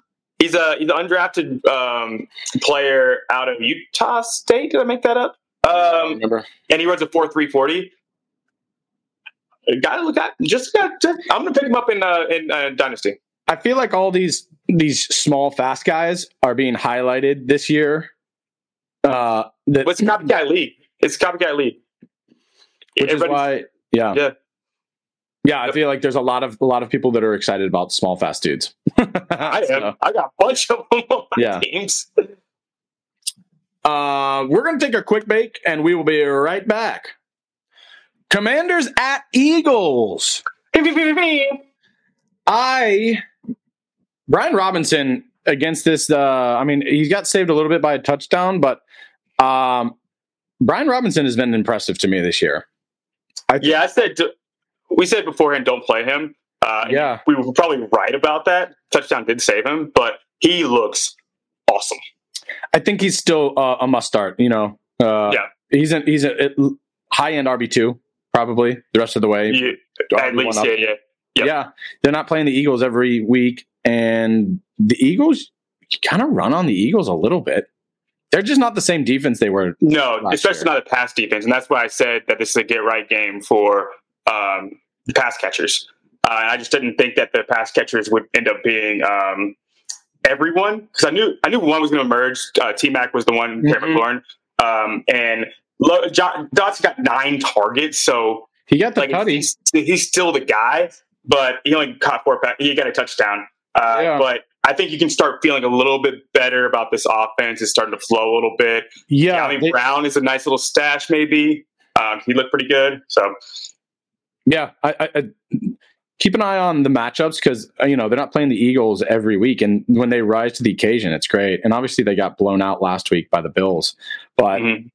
He's a he's an undrafted um, player out of Utah State. Did I make that up? Um, remember, and he runs a four three forty. Got to look at just got. To, I'm gonna pick him up in uh, in uh, Dynasty. I feel like all these these small fast guys are being highlighted this year. Uh, that, What's copycat league? It's copycat league. which is why, yeah, Yeah. Yeah. I feel like there's a lot of a lot of people that are excited about small fast dudes. I So, am. I got a bunch of them on my Yeah. teams. Uh, we're going to take a quick break and we will be right back. Commanders at Eagles. I, Brian Robinson against this, uh, I mean, he got saved a little bit by a touchdown, but um, Brian Robinson has been impressive to me this year. i yeah, I said we said beforehand, don't play him. Uh, Yeah. we were probably right about that. Touchdown did save him, but he looks awesome. I think he's still uh, a must start, you know. Uh, Yeah. He's a, he's a, high end RB2, probably the rest of the way. You, at least, up. yeah, yeah. Yep. Yeah, they're not playing the Eagles every week, and the Eagles kind of run on the Eagles a little bit. They're just not the same defense they were. No, especially year. not a pass defense, and that's why I said that this is a get right game for um, pass catchers. Uh, I just didn't think that the pass catchers would end up being um, everyone because I knew I knew one was going to emerge. Uh, T Mac was the one, Terry Mhm. McLaurin, um, and Lo- Jo- Dotson got nine targets, so He got the like he's, he's still the guy, but he only caught four. Pa- he got a touchdown, uh, Yeah. but. I think you can start feeling a little bit better about this offense. It's starting to flow a little bit. Yeah, Calvin they- Brown is a nice little stash, maybe. Um, he looked pretty good. So yeah. I, I, I keep an eye on the matchups because you know they're not playing the Eagles every week, and when they rise to the occasion, it's great. And obviously, they got blown out last week by the Bills, but mhm.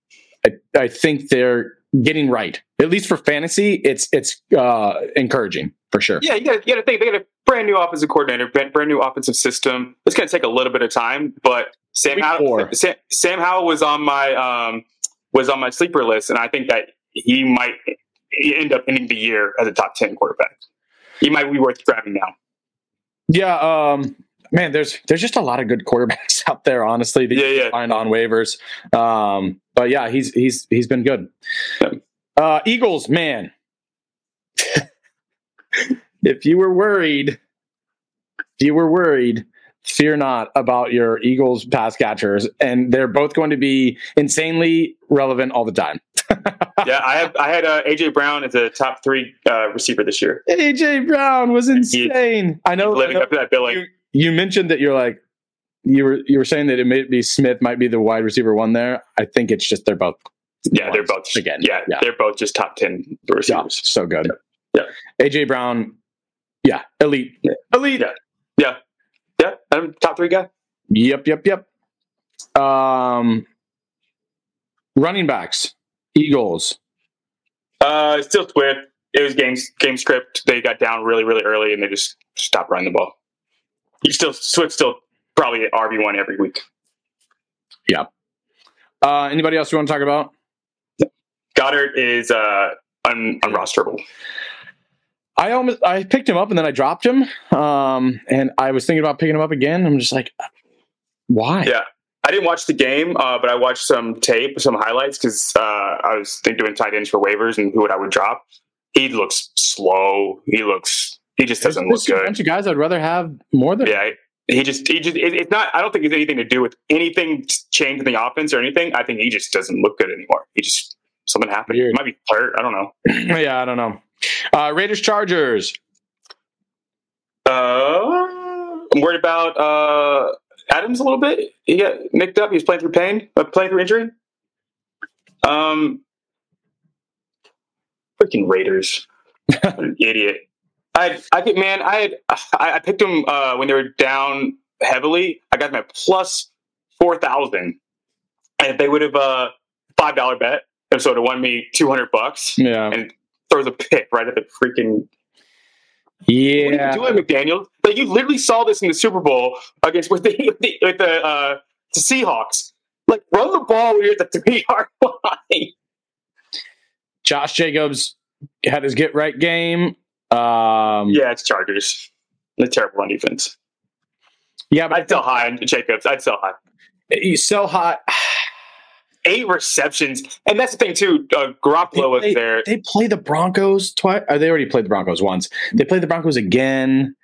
I, I think they're getting right. At least for fantasy, it's it's uh, encouraging for sure. yeah, you got to think they got a brand new offensive coordinator, brand new offensive system. It's going to take a little bit of time, but Sam Howell. Sam, Sam Howell was on my um, was on my sleeper list, and I think that he might end up ending the year as a top ten quarterback. He might be worth grabbing now. Yeah, um, man, there's there's just a lot of good quarterbacks *laughs* out there, honestly. That you Yeah, can yeah. find on waivers. Um, but yeah, he's he's he's been good. Uh, Eagles, man. *laughs* if you were worried, if you were worried, fear not about your Eagles pass catchers, and they're both going to be insanely relevant all the time. Yeah, I have I had uh, AJ Brown as a top three uh, receiver this year, AJ Brown was insane. I know. I living know- up to that billing. you, you mentioned that you're like you were you were saying that it may be Smith might be the wide receiver one there. I think it's just they're both Yeah, they're both again. Yeah, yeah, they're both just top ten yeah, receivers. so good. Yeah. AJ Brown, yeah, elite, Yeah. elite. Yeah. Yeah, I'm top three guy. Yep, yep, yep. Um, running backs, Eagles. Uh, still Swift. It was game game script. They got down really really early and they just stopped running the ball. You still Swift still probably RB one every week. Yeah. Uh, anybody else you want to talk about? Goedert is uh un, unrosterable. I almost I picked him up and then I dropped him. Um, and I was thinking about picking him up again. I'm just like, why? Yeah. I didn't watch the game, uh, but I watched some tape, some highlights because uh, I was thinking doing tight ends for waivers and who would I would drop. He looks slow. He looks. He just doesn't there's look a good. bunch of guys I'd rather have more than Yeah, he just he just it, it's not. I don't think it's anything to do with anything changing the offense or anything. I think he just doesn't look good anymore. He just something happened. Weird. He might be hurt. I don't know. *clears throat* yeah, I don't know. Uh, Raiders Chargers. Uh, I'm worried about uh Adams a little bit. He got nicked up. He was playing through pain, uh, playing through injury. Um, freaking Raiders. An *laughs* idiot. I I get man. I had I, I picked them uh, when they were down heavily. I got them at plus four thousand, and if they would have uh five dollar bet, if so, it won me two hundred bucks. Yeah, and throws a pick right at the freaking. Yeah, what are you doing, McDaniel? Like you literally saw this in the Super Bowl against with the *laughs* with the, with the, uh, the Seahawks. Like run the ball when you're at the three yard *laughs* line. Josh Jacobs had his get right game. Um, yeah, it's Chargers. The terrible run defense. Yeah, but I'd still high on Jacobs. I'd still high. He's so hot. *sighs* Eight receptions, and that's the thing too. Uh, Garoppolo was they, there. They play the Broncos twice. Uh, they already played the Broncos once. They played the Broncos again.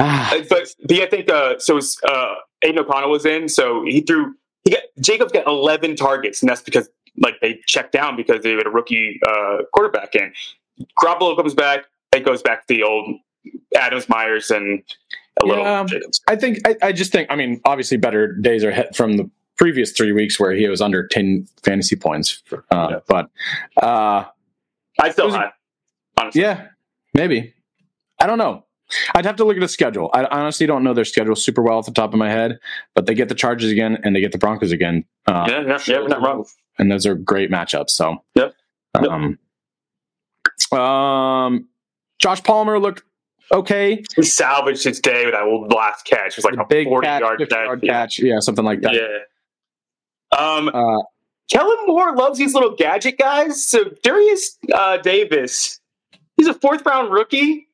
Ah. But the, I think uh, so. Was, uh, Aidan O'Connell was in, so he threw. He got Jacobs got eleven targets, and that's because like they checked down because they had a rookie uh, quarterback in. Garoppolo comes back. It goes back to the old Adams Meyers and a little Yeah. Jacobs. I think I, I just think I mean obviously better days are hit from the previous three weeks where he was under ten fantasy points. Uh, Yeah. But uh, I still Was high. Honestly, yeah, maybe. I don't know. I'd have to look at the schedule. I honestly don't know their schedule super well off the top of my head, but they get the Chargers again and they get the Broncos again. Uh, yeah, yeah, yeah, we're not wrong. and those are great matchups. So, Yep. Yep. Um, um, Josh Palmer looked okay. He salvaged his day with that old last catch. It was like The a big forty catch, yard catch. yard Yeah. catch, yeah, something like that. Yeah. Um, Uh, Kellen Moore loves these little gadget guys. So Derius uh, Davis, he's a fourth round rookie.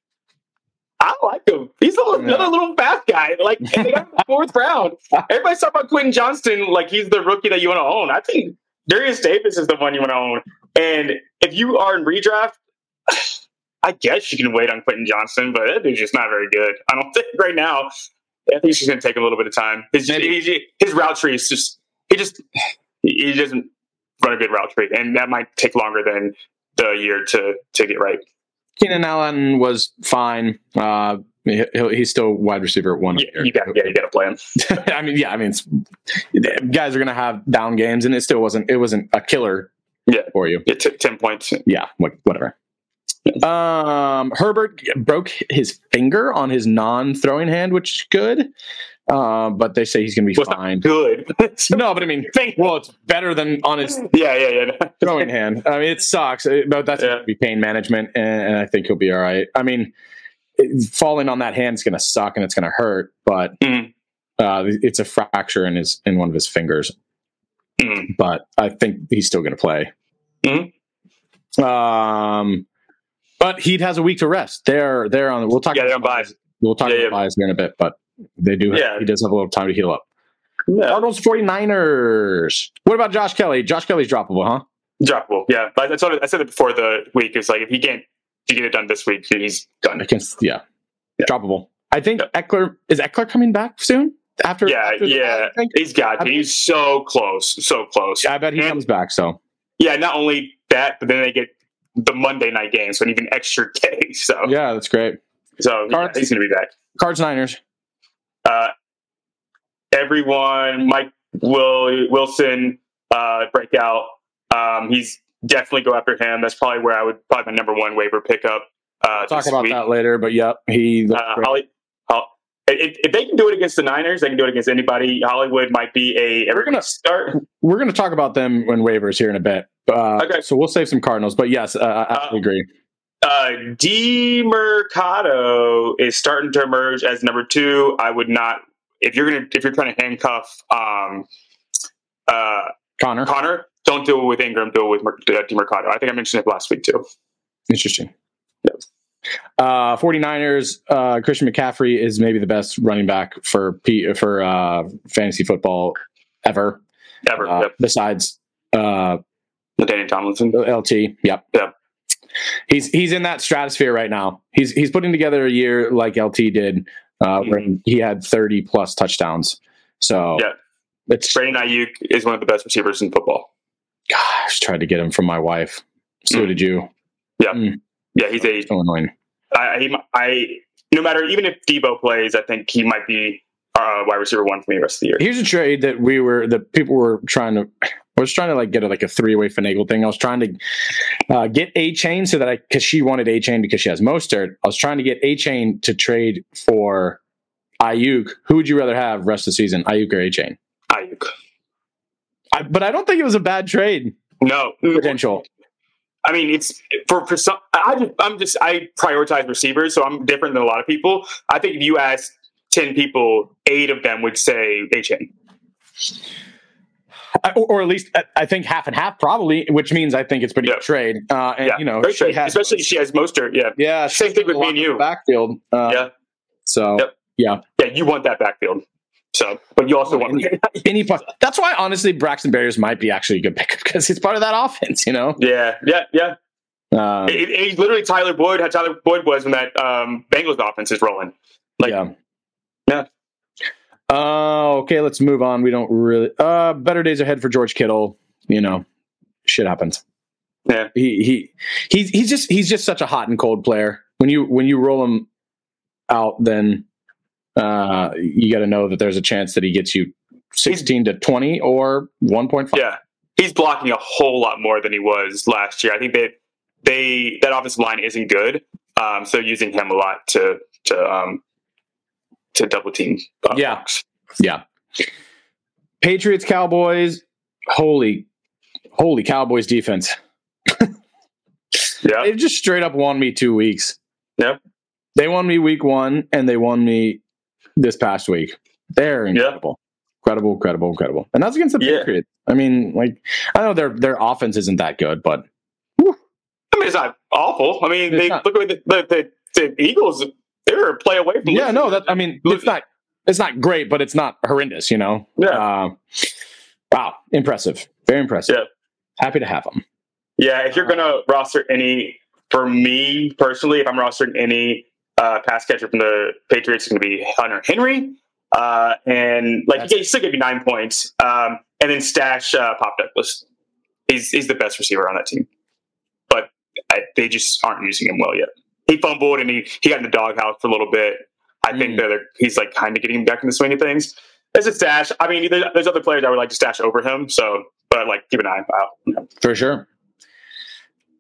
I like him. He's a little, Yeah. another little fast guy. Like they got the fourth round. *laughs* Everybody's talking about Quentin Johnston like he's the rookie that you want to own. I think Derius Davis is the one you want to own. And if you are in redraft, *sighs* I guess you can wait on Quentin Johnston, but that dude's just not very good. I don't *laughs* think right now. I think he's just going to take a little bit of time. His, his, his route tree is just he just he doesn't run a good route tree, and that might take longer than the year to to get right. Keenan Allen was fine. Uh, he, he's still wide receiver at one. Yeah, you got yeah, you got to play him. I mean, yeah, I mean, it's, guys are going to have down games, and it still wasn't. It wasn't a killer. Yeah. for you. Yeah, t- ten points. Yeah, whatever. Um, Herbert broke his finger on his non-throwing hand, which is good. Uh, but they say he's going to be not fine. good. *laughs* No, but I mean, well, it's better than on his *laughs* yeah, yeah, yeah. *laughs* throwing hand. I mean, it sucks, uh, but that's Yeah. going to be pain management, and, I think he'll be all right. I mean, falling on that hand is going to suck and it's going to hurt, but Mhm. uh, it's a fracture in his in one of his fingers. Mm. But I think he's still going to play. Mhm. Um, but he has a week to rest. They're they're on. We'll talk. Yeah, they're about on buys. We'll talk Yeah, about yeah. buys here in a bit, but they do. Have, Yeah. he does have a little time to heal up. Yeah, Cardinals 49ers. What about Josh Kelley? Josh Kelley's droppable, huh? droppable. Yeah, but I, told I said it before the week. It's like if he can't if you get it done this week, he's done. Against yeah, Yeah. droppable. I think Yeah. Ekeler is Ekeler coming back soon after. Yeah, after yeah, he's got. To. He's so close, so close. Yeah, I bet he And- comes back. So Yeah, not only that, but then they get the Monday night game, so an even extra *laughs* day. So, yeah, that's great. so yeah, he's going to be back. Cards Niners. Uh, everyone, Mike Will Wilson, uh, breakout. Um, he's definitely go after him. That's probably where I would probably my number one waiver pickup. Uh, Talk about week. that later, but yep, he. Uh. Holly, if, if they can do it against the Niners, they can do it against anybody. Hollywood might be a We're gonna- start. We're going to talk about them when waivers here in a bit. Uh, Okay. So we'll save some Cardinals, but yes, uh, I absolutely agree. Uh, Demercado is starting to emerge as number two. I would not if you're gonna if you're trying to handcuff um, uh, Conner, Conner, don't do it with Ingram. Do it with uh, Demercado. I think I mentioned it last week too. interesting. Uh, 49ers, uh, Christian McCaffrey is maybe the best running back for P- for uh, fantasy football ever. Ever. Uh, yep. Besides uh, Danny Tomlinson. LT, yep, Yeah. He's he's in that stratosphere right now. He's he's putting together a year like LT did, uh, when he had 30 plus touchdowns. So Yeah. it's Brandon Aiyuk is one of the best receivers in football. gosh, tried to get him from my wife. So Mm. did you? Yeah, Yeah, he's a So annoying. I, he, I no matter even if Deebo plays, I think he might be uh, wide receiver one for me the rest of the year. Here's a trade that we were that people were trying to. I was trying to like get a, like a three way finagle thing. I was trying to uh, get Achane so that I because she wanted Achane because she has Mostert. I was trying to get Achane to trade for Aiyuk. Who would you rather have rest of the season, Aiyuk or a chain? Aiyuk. I, but I don't think it was a bad trade No, potential. I mean, it's for, for some. I just, I'm just I prioritize receivers, so I'm different than a lot of people. I think if you ask ten people, eight of them would say A I- or, or at least I- I think half and half probably, which means I think it's pretty Yeah. good trade. Uh, and Yeah, you know, Great she trade, has especially she has Mostert. Yeah, yeah, Same thing with me and you. Backfield. Uh, yeah, So Yep. yeah, yeah. You want that backfield. So, but you also want. any plus. *laughs* That's why honestly, Braxton Berrios might be actually a good pickup because he's part of that offense. You know, yeah, yeah, yeah. um, it- it literally Tyler Boyd, how Tyler Boyd was when that um, Bengals offense is rolling. Like, yeah, yeah. Uh, okay, let's move on. We don't really. Uh, better days ahead for George Kittle. You know, shit happens. Yeah. he he he's he's just he's just such a hot and cold player. When you when you roll him out, then uh, you got to know that there's a chance that he gets you sixteen to twenty or one point five. Yeah, he's blocking a whole lot more than he was last year. I think that they that offensive line isn't good, um, so using him a lot to to um, to double team. Yeah. Yeah. Patriots, Cowboys. Holy, holy Cowboys defense. yeah, They just straight up won me two weeks. Yeah. They won me week one and they won me this past week. They're incredible. Incredible, incredible, incredible. And that's against the Yeah. Patriots. I mean, like, I know their their offense isn't that good, but I mean it's not awful. I mean, It's they not. look at the, the, the, the Eagles. They're a play away from. yeah, losing. no, that I mean, it's not it's not great, but it's not horrendous, you know. Yeah. Uh, wow, impressive. Very impressive. Yeah. Happy to have them. Yeah, if you're gonna roster any, for me personally, if I'm rostering any uh, pass catcher from the Patriots, it's gonna be Hunter Henry, uh, and like That's- yeah, he's still gonna be nine points, um, and then stash uh, Pop Douglas. He's he's the best receiver on that team, but I, they just aren't using him well yet. He fumbled and he he got in the doghouse for a little bit. I think Mm. that he's like kind of getting back in the swing of things. As a stash, I mean, there's, there's other players I would like to stash over him. So, but like keep an eye out. For sure.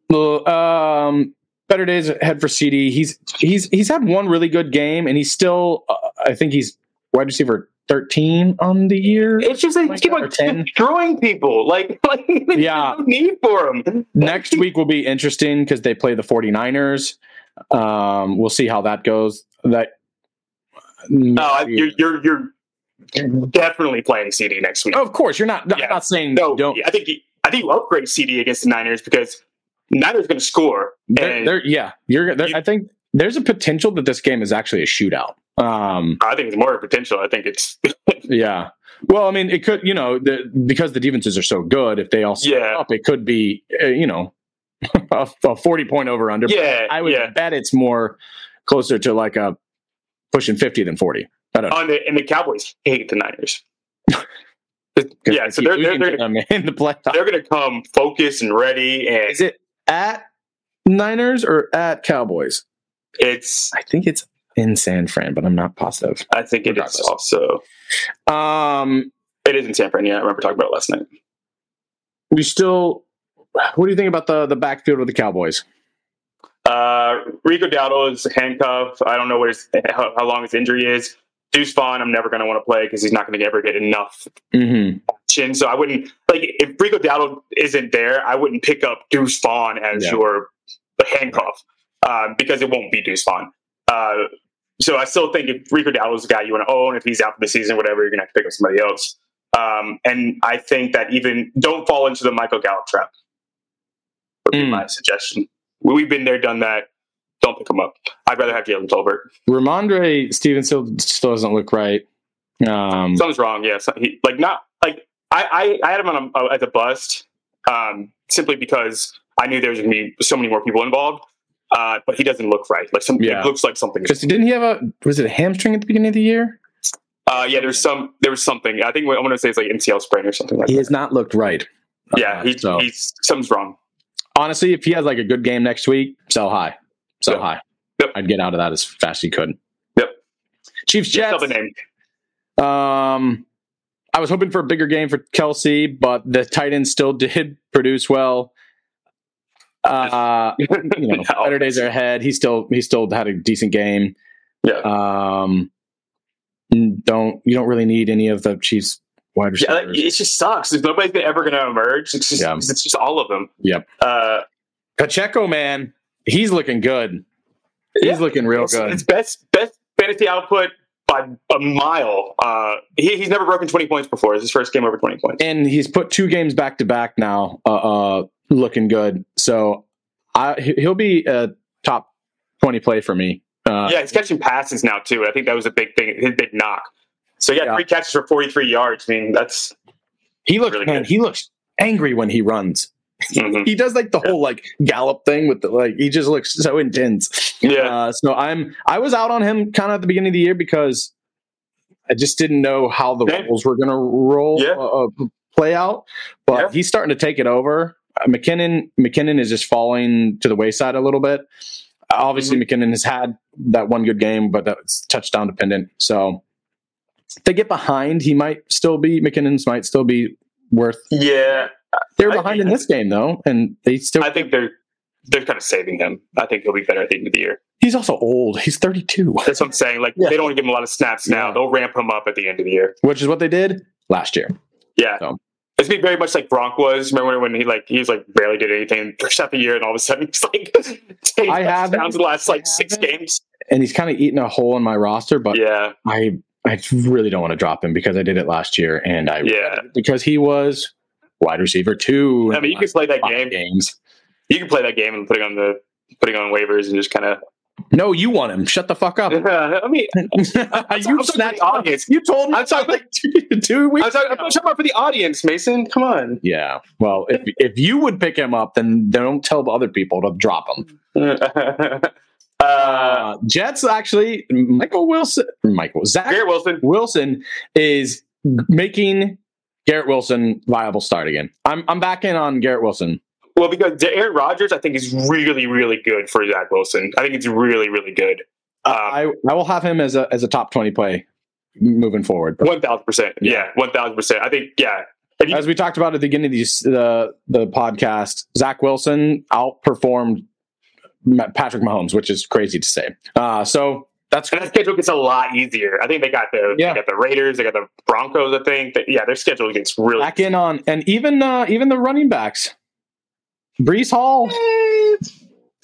Well, um, better days ahead for CD. He's he's he's had one really good game, and he's still. Uh, I think he's wide receiver thirteen on the year. It's just they Like keep that, on destroying people. Like, *laughs* like Yeah. no need for them. Next week will be interesting because they play the 49ers. Um, we'll see how that goes. That No, you're you're you're definitely playing CD next week. of course you're not. Yeah. I'm not saying no, don't. I think you, I think you upgrade CD against the Niners because Niners going to score. They're, they're- yeah, you're. They're, You- I think there's a potential that this game is actually a shootout. Um, I think it's more a potential. I think it's *laughs* Yeah. Well, I mean, it could, you know, the, because the defenses are so good, if they all Yeah. up, it could be, uh, you know, *laughs* a, a 40 point over under. yeah, I would yeah. bet it's more closer to like a pushing 50 than 40. I don't know. On the and the Cowboys hate the Niners. *laughs* yeah, so they're they're they're, *laughs* in the they're going to come focused and ready, and Is it at Niners or at Cowboys? it's I think it's in San Fran, but I'm not positive. I think it is also Um, it is in San Fran. Yeah, I remember talking about it last night. we still, what do you think about the, the backfield of the Cowboys? Uh, Rico Dowdle is handcuffed. I don't know what his, how, how long his injury is. Deuce Vaughn, I'm never going to want to play because he's not going to ever get enough Mm-hmm. chin. So I wouldn't like if Rico Dowdle isn't there. I wouldn't pick up Deuce Vaughn as Yeah. your handcuff um, because it won't be Deuce Vaughn. Uh, so I still think if Rico Dowdle is the guy you want to own, if he's out for the season, whatever, you're going to have to pick up somebody else. Um, and I think that even don't fall into the Michael Gallup trap. Would be Mm. my suggestion. We- We've been there, done that. Don't pick him up. I'd rather have Jalen Tolbert. Rhamondre Stevens still, still doesn't look right. Um, Something's wrong. Yeah, so he, like not like I, I I had him on a, as a bust um, simply because I knew there was going to be so many more people involved. Uh, but he doesn't look right. Like some, Yeah. it looks like something. Because didn't he have a was it a hamstring at the beginning of the year? Uh, yeah, there's some. There was something. I think I'm going to say it's like MCL sprain or something like He that. has not looked right. Yeah, Uh, he, so he's something's wrong. Honestly, if he has like a good game next week, sell high, sell Yep. high. Yep. I'd get out of that as fast as you could. Yep. Chiefs Jets. the name. Um, I was hoping for a bigger game for Kelce, but the Titans still *laughs* did produce well. Uh, *laughs* you know, No. better days are ahead. He still he still had a decent game. Yeah. Um, don't you don't really need any of the Chiefs wide Yeah, it just sucks. Nobody's ever going to emerge. It's just, Yeah. it's just all of them. Yep. Uh, Pacheco, man, he's looking good. He's Yeah. looking real it's, good. It's best best fantasy output by a mile. Uh, he, he's never broken 20 points before. It's his first game over 20 points. and he's put two games back to back now, uh, uh, looking good. So I, he- he'll be a top twenty play for me. Uh, yeah, he's catching passes now too. I think that was a big thing, his big knock. So yeah, Yeah. three catches for 43 yards. I mean, that's he looks really man, good. he looks angry when he runs. mhm. He does like the whole like gallop thing with the like. He just looks so intense. yeah. Uh, so I'm I was out on him kind of at the beginning of the year because I just didn't know how the Yeah. were going to roll Yeah. uh, uh, play out. But Yeah. he's starting to take it over. Uh, McKinnon McKinnon is just falling to the wayside a little bit. Obviously, Mm-hmm. McKinnon has had that one good game, but that's touchdown dependent. So if they get behind, he might still be McKinnon's might still be worth. yeah, they're behind think- in this game though, and they still. I think they're they're kind of saving him. I think he'll be better at the end of the year. he's also old. He's 32, That's what I'm saying. Like Yeah. they don't give him a lot of snaps now. Yeah. They'll ramp him up at the end of the year. which is what they did last year. Yeah. So. It's be very much like Gronk was. Remember when he like he's like barely did anything first half of the year, and all of a sudden he's like *laughs* taking I haven't. touchdowns the last like six games. and he's kind of eating a hole in my roster, but Yeah, I I really don't want to drop him because I did it last year and I yeah. because he was wide receiver two. I mean, you can play that game. games. You can play that game and putting on the putting on waivers and just kind of. No, you want him. Shut the fuck up. *laughs* I mean, *laughs* you talking snatched the audience. You told me I'm talking- like *laughs* two, two I weeks. was talking, I'm talking about for the audience, Mason. Come on. Yeah. Well, if if you would pick him up, then don't tell the other people to drop him. Uh, Uh, Jets actually, Michael Wilson, Michael Zach Garrett Wilson. Wilson is making Garrett Wilson viable start again. I'm I'm back in on Garrett Wilson. Well, because Aaron Rodgers, I think is really, really good for Zach Wilson. I think it's really, really good. Um, I I will have him as a as a top twenty play moving forward. One thousand percent. Yeah, one thousand percent. I think. Yeah. You, As we talked about at the beginning of these, the the podcast, Zach Wilson outperformed Patrick Mahomes, which is crazy to say. Uh, so that's and that schedule gets a lot easier. I think they got the Yeah. they got the Raiders, they got the Broncos. I think. That, yeah, their schedule gets really. back in on, and even uh, even the running backs, Breece Hall.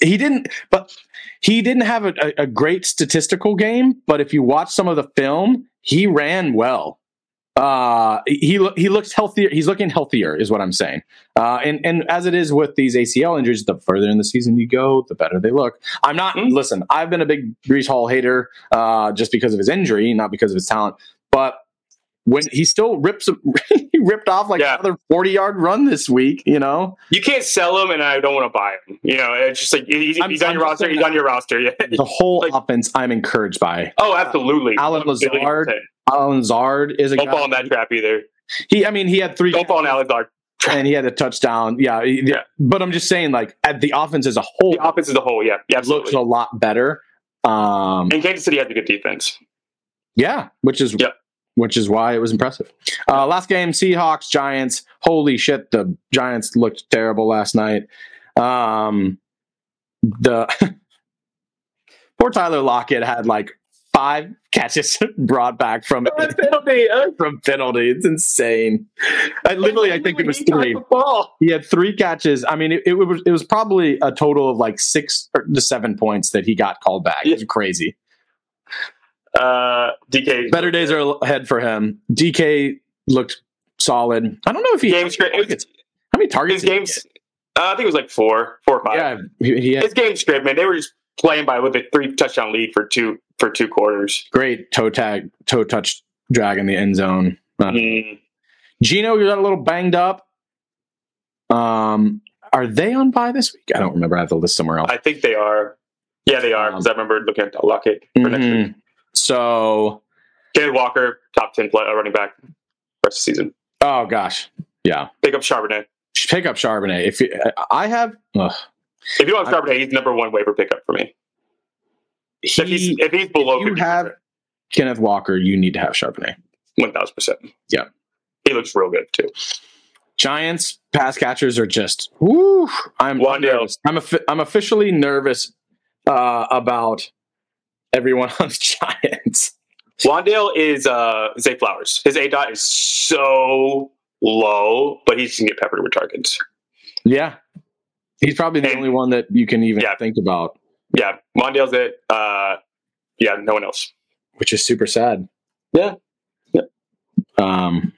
he didn't but he didn't have a, a, a great statistical game but if you watch some of the film he ran well uh he he looks healthier he's looking healthier is what i'm saying uh and and as it is with these acl injuries the further in the season you go the better they look i'm not Mm. listen i've been a big Breece hall hater uh just because of his injury not because of his talent but when he still rips *laughs* he ripped off like Yeah. another 40 yard run this week you know You can't sell him, and I don't want to buy him. You know, it's just like he's, he's on your roster. He's on your roster. Yeah. the whole Like- offense i'm encouraged by Oh, absolutely. Allen One billion Lazard. Allen Lazard is a Don't guy. fall in that trap either. He, I mean, he had three. Don't fall in Allen Lazard. and he had a touchdown. Yeah, he- Yeah. But I'm just saying, like, at the offense as a whole, The offense as a whole, yeah, yeah, looks a lot better. Um, And Kansas City has a good defense. yeah, which is Yeah. which is why it was impressive. Uh, last game, Seahawks Giants. Holy shit, the Giants looked terrible last night. Um, the *laughs* poor Tyler Lockett had like five catches *laughs* brought back from penalty. from penalty. It's insane. I literally, I think it was three. He had three catches. I mean, it, it was it was probably a total of like six or to seven points that he got called back. It was crazy. Uh, DK. Better days are ahead for him. DK looked solid. I don't know if he Game script. targets. How many targets? His did he games. Uh, I think it was like four, four or five. Yeah, he, he had His game script, man. They were just playing by with a three touchdown lead for two for two quarters. great toe tag, toe touch drag in the end zone. Mm, Geno you got a little banged up. Um, are they on by this week? I don't remember. I have the list somewhere else. I think they are. Yeah, they are. Because I remember looking at Lockett for next week. So, Kenneth Walker, top ten play, uh, running back, rest of the season. oh gosh, yeah. Pick up Charbonnet. pick up Charbonnet. If you, I have, ugh, If you don't have Charbonnet, he's number one waiver pickup for me. If he's he, if he's below if you have Kenneth Walker, you need to have Charbonnet. one thousand percent. Yeah. he looks real good too. Giants pass catchers are just, woo, I'm, One nervous. I'm, I'm officially nervous uh, about everyone *laughs* on the Giants. Wan'Dale is uh, Zay Flowers. His A dot is so low, but he's going to get peppered with targets. Yeah, he's probably the And- only one that you can even Yeah. think about, Yeah, Wan'Dale's it. Uh, yeah, no one else. which is super sad. Yeah. Yeah. Um,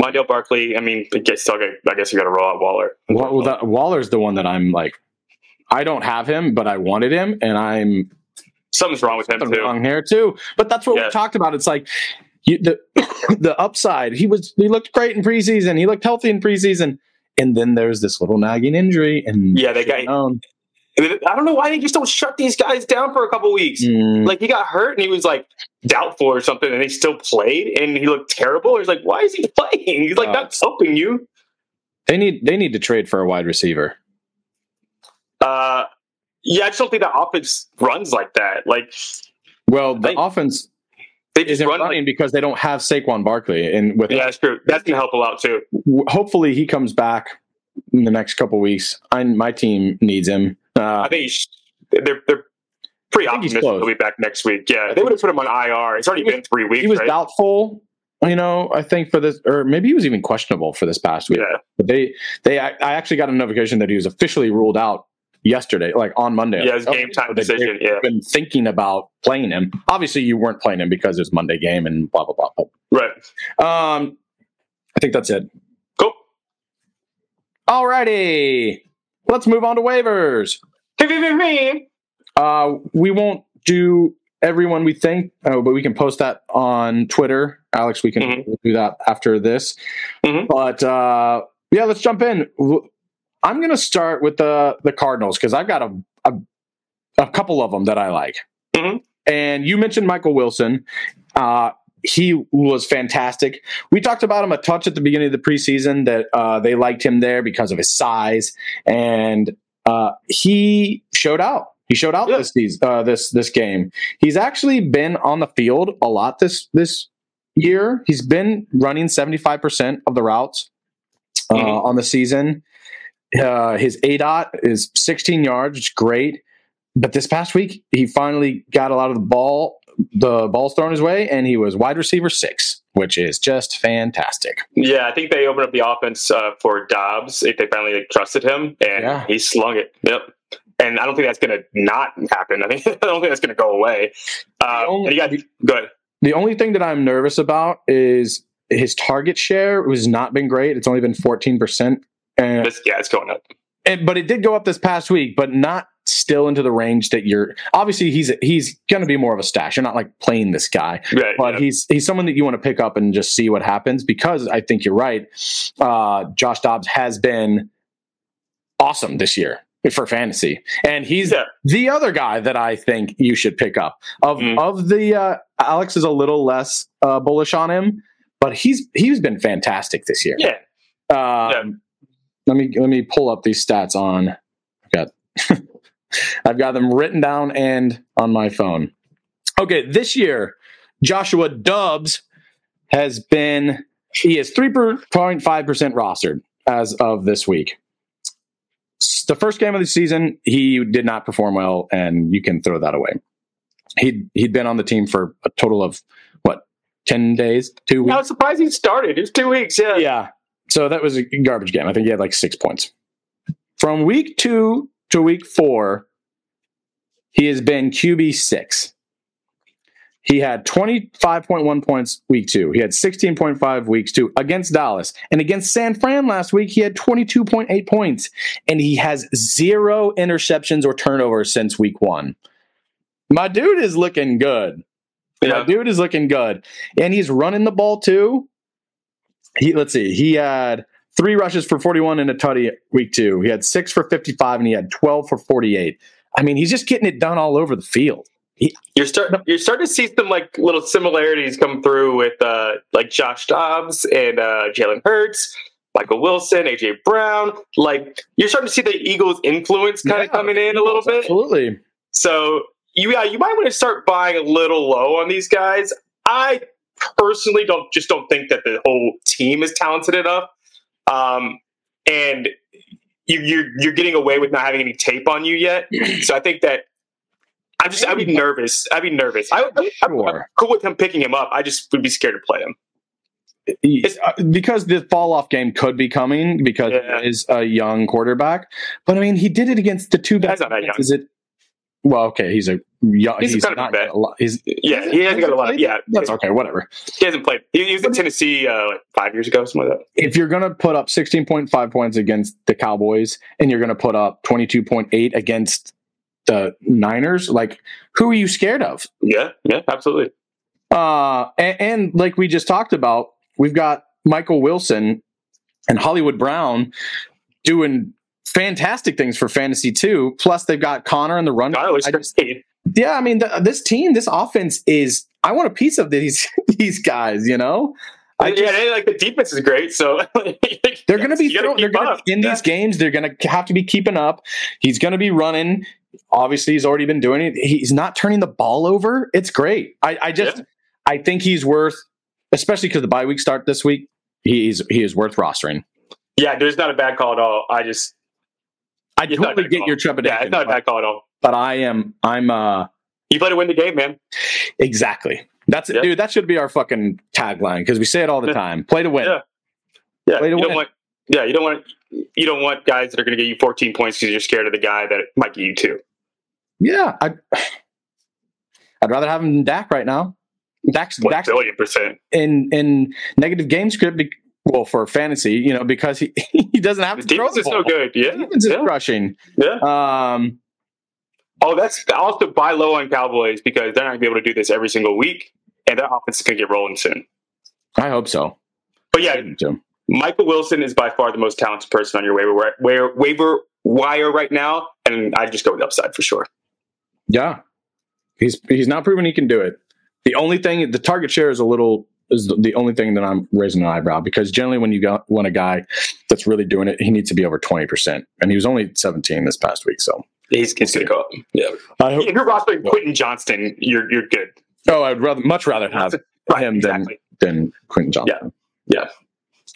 Wan'Dale Barkley. I mean, I guess still. got- I guess you got to roll out Waller. Well, that, Waller's the one that I'm like, I don't have him, but I wanted him, and I'm Something's wrong with him too. wrong here too. But that's what Yeah. we talked about. It's like you, the *coughs* the upside. He was he looked great in preseason. He looked healthy in preseason, and then there's this little nagging injury. And Yeah, they got- known. I don't know why they just don't shut these guys down for a couple weeks. Mm, Like he got hurt and he was like doubtful or something, and he still played and he looked terrible. He's like, why is he *laughs* playing? He's like Uh, not helping you. they need they need to trade for a wide receiver. Uh, yeah, I just don't think the offense runs like that. Like Well, the I- offense they isn't run. running because they don't have Saquon Barkley, and with yeah, that's true. That's gonna help a lot too. hopefully he comes back in the next couple weeks. I, my team needs him. Uh, I think they're they're pretty optimistic he'll be back next week. Yeah, they would have put him on IR. It's already was- been three weeks. he was right? doubtful. You know, I think for this, or maybe he was even questionable for this past week. Yeah, But they, they, I I actually got a notification that he was officially ruled out yesterday, like on Monday. yeah, it was Oh, game time decision. Yeah, been thinking about playing him. Obviously, you weren't playing him because it was Monday game and blah blah blah. right. Um, I think that's it. Cool. Alrighty, let's move on to waivers. *laughs* Uh, we won't do everyone we think, uh, but we can post that on Twitter. Alex, we can Mhm. do that after this. Mhm. But uh, yeah, let's jump in. I'm going to start with the the Cardinals because I've got a, a a couple of them that I like. Mhm. And you mentioned Michael Wilson. Uh, he was fantastic. We talked about him a touch at the beginning of the preseason that uh, they liked him there because of his size, and uh, he showed out. He showed out Yeah. this uh, this this game. He's actually been on the field a lot this this year. He's been running seventy five percent of the routes uh, Mhm. on the season. Uh, his A dot is sixteen yards, which is great. But this past week, he finally got a lot of the ball, the balls thrown his way, and he was wide receiver six, which is just fantastic. Yeah, I think they opened up the offense uh, for Dobbs if they finally like, trusted him, and Yeah. he slung it. Yep. And I don't think that's going to not happen. *laughs* I think I don't think that's going to go away. Uh, only- got good. The only thing that I'm nervous about is his target share has not been great. It's only been 14%. And, This, yeah, it's going up. and but it did go up this past week, but not still into the range that you're obviously he's he's going to be more of a stash. You're not like playing this guy, Right. but yeah. he's he's someone that you want to pick up and just see what happens because I think you're right. Uh, Josh Dobbs has been awesome this year for fantasy, and he's Yeah. the other guy that I think you should pick up. Of Mm. of the uh, Alex is a little less uh, bullish on him, but he's he's been fantastic this year. yeah. Um, Let me let me pull up these stats on. I've got *laughs* I've got them written down and on my phone. Okay, this year Joshua Dobbs has been he is three point five percent rostered as of this week. The first game of the season, he did not perform well, and you can throw that away. He'd he'd been on the team for a total of what ten days, two weeks. I was surprised he started. It was two weeks. Yeah. Yeah. So that was a garbage game. I think he had like six points. From week two to week four, he has been QB six. He had 25.1 points week two. He had 16.5 weeks two against Dallas. And against San Fran last week, he had 22.8 points. And he has zero interceptions or turnovers since week one. My dude is looking good. My dude is looking good. And he's running the ball too. He let's see, he had three rushes for 41 and a tutty week two. He had six for 55 and he had 12 for 48. I mean, he's just getting it done all over the field. You're start you're starting to see some like little similarities come through with uh like Josh Dobbs and uh Jalen Hurts, Michael Wilson, AJ Brown. Like you're starting to see the Eagles' influence kind of coming in a little bit. Absolutely. So you yeah, you might want to start buying a little low on these guys. I personally don't just don't think that the whole team is talented enough. Um, and you, you're you're getting away with not having any tape on you yet. *clears throat* So I think that I'm just, I'd be nervous. I'd be nervous. I, I, Sure. I'm cool with him picking him up. I just would be scared to play him. It's, uh, because the fall off game could be coming because Yeah. he is a young quarterback. But I mean, he did it against the two best. That's not that young. Is it? Well, okay, he's a young. He's He's, kind of a not vet. a lot. He's Yeah, he hasn't got a lot. Of, yeah, that's okay. Whatever. he hasn't played. He, he was in Tennessee uh, like five years ago, something like that. If you're gonna put up 16.5 points against the Cowboys and you're gonna put up 22.8 against the Niners, like who are you scared of? Yeah, yeah, absolutely. Uh, and, and like we just talked about, we've got Michael Wilson and Hollywood Brown doing fantastic things for fantasy too. Plus, they've got Conner in the run. I just- great. Yeah, I mean, the, this team, this offense is. I want a piece of these *laughs* these guys. You know, I yeah, they, like the defense is great. So *laughs* they're going to be throw, they're going to in Yeah. these games. They're going to have to be keeping up. He's going to be running. Obviously, he's already been doing it. He's not turning the ball over. It's great. I, I just, Yeah. I think he's worth, especially because the bye week start this week. He's he is worth rostering. Yeah, there's not a bad call at all. I just I It's not a totally get call. your trepidation, yeah, it's not a bad call at all. But I am I'm uh You play to win the game, man. exactly. That's it, Yeah. dude. That should be our fucking tagline because we say it all the time. Play to win. Yeah. Yeah, Way to you don't win. want. Yeah, you don't want. You don't want guys that are going to get you 14 points because you're scared of the guy that might get you two. Yeah, I, *sighs* I'd rather have him than Dak right now. Dak's, One Dak's billion percent. in in negative game script. Be, well, for fantasy, you know, because he *laughs* he doesn't have His to throw the is so good. Yeah, Defense is yeah, crushing. yeah. Um, Oh, that's also buy low on Cowboys because they're not going to be able to do this every single week, and their offense is going to get rolling soon. I hope so. But yeah, Michael Wilson is by far the most talented person on your waiver waiver, waiver wire right now, and I just go with the upside for sure. Yeah, he's he's not proven he can do it. The only thing, the target share is a little is the- the only thing that I'm raising an eyebrow because generally when you got want a guy that's really doing it, he needs to be over twenty percent, and he was only seventeen this past week. So He's, he's going to go up. Yeah. I hope. If you're rostering Quentin Johnston, you're you're good. Oh, I'd rather much rather have Right, him than exactly. than Quentin Johnston. Yeah. Yeah.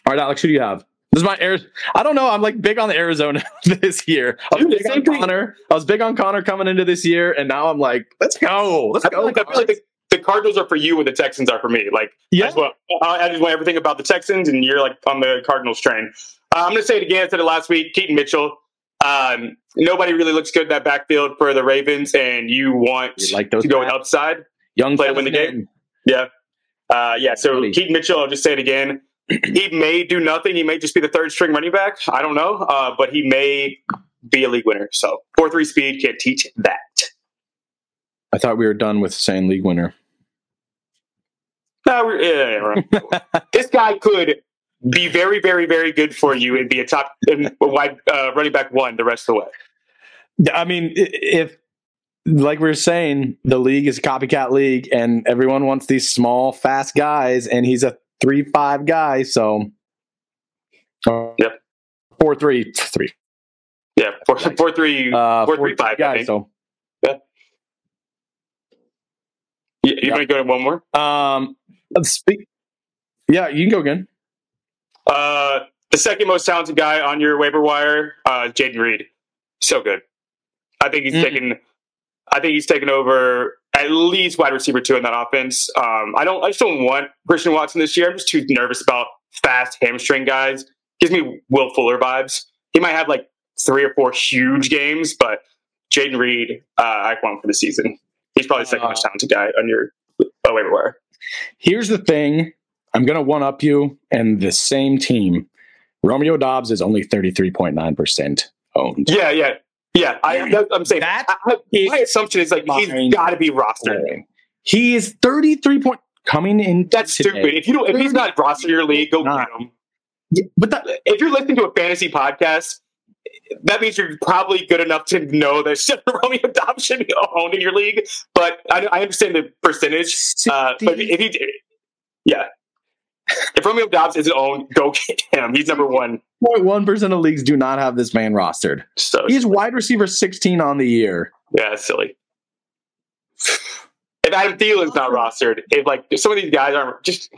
All right, Alex, who do you have? This is my Arizona. I don't know. I'm like big on the Arizona *laughs* this year. I was Dude, big on. Conner. I was big on Conner coming into this year, and now I'm like, let's go. Let's I go. like, I feel like the, the Cardinals are for you and the Texans are for me. Like, I yeah. just, want, I just want everything about the Texans, and you're like on the Cardinals train. Uh, I'm going to say it again. I said it last week. Keaton Mitchell. Um, nobody really looks good in that backfield for the Ravens, and you want You like those to go with upside. young play to win the game? Uh, yeah, so Really? Keaton Mitchell, I'll just say it again. *clears throat* he may do nothing. He may just be the third string running back. I don't know, uh, but he may be a league winner. So four three speed can't teach that. I thought we were done with saying league winner. No, yeah, yeah, right. *laughs* this guy could be very, very, very good for you and be a top and wide uh, running back one the rest of the way. I mean, if like we were saying, the league is a copycat league, and everyone wants these small, fast guys, and he's a three-five guy. So, uh, Yep. four three three. Yeah, four, four three, Uh, four three five. I guys. So, You, you want to go to one more? um, speak. Yeah, you can go again. Uh, the second most talented guy on your waiver wire, uh, Jayden Reed. So good. I think he's Mm. taken. I think he's taken over at least wide receiver two in that offense. Um, I don't. I just don't want Christian Watson this year. I'm just too nervous about fast hamstring guys. Gives me Will Fuller vibes. He might have like three or four huge games, but Jayden Reed, uh, I want for the season. He's probably the second Uh, most talented guy on your uh, waiver wire. Here's the thing: I'm going to one up you and the same team. Romeo Doubs is only 33.9 percent owned. Yeah, yeah, yeah. I, that- I'm saying That I, I- my assumption is like he's got to be rostered. He is 33 point coming in. That's today. stupid. If you don't, if he's not rostered in your league, go Not. get him. Yeah, but that, If you're listening to a fantasy podcast, that means you're probably good enough to know that *laughs* Romeo Doubs should be owned in your league. But I, I understand the percentage. Uh, but if he, yeah, if Romeo Doubs isn't owned, go get him. He's number one. 0.1 percent of leagues do not have this man rostered. So He's wide receiver 16 on the year. yeah, silly. If Adam Thielen's not rostered, if like if some of these guys aren't, just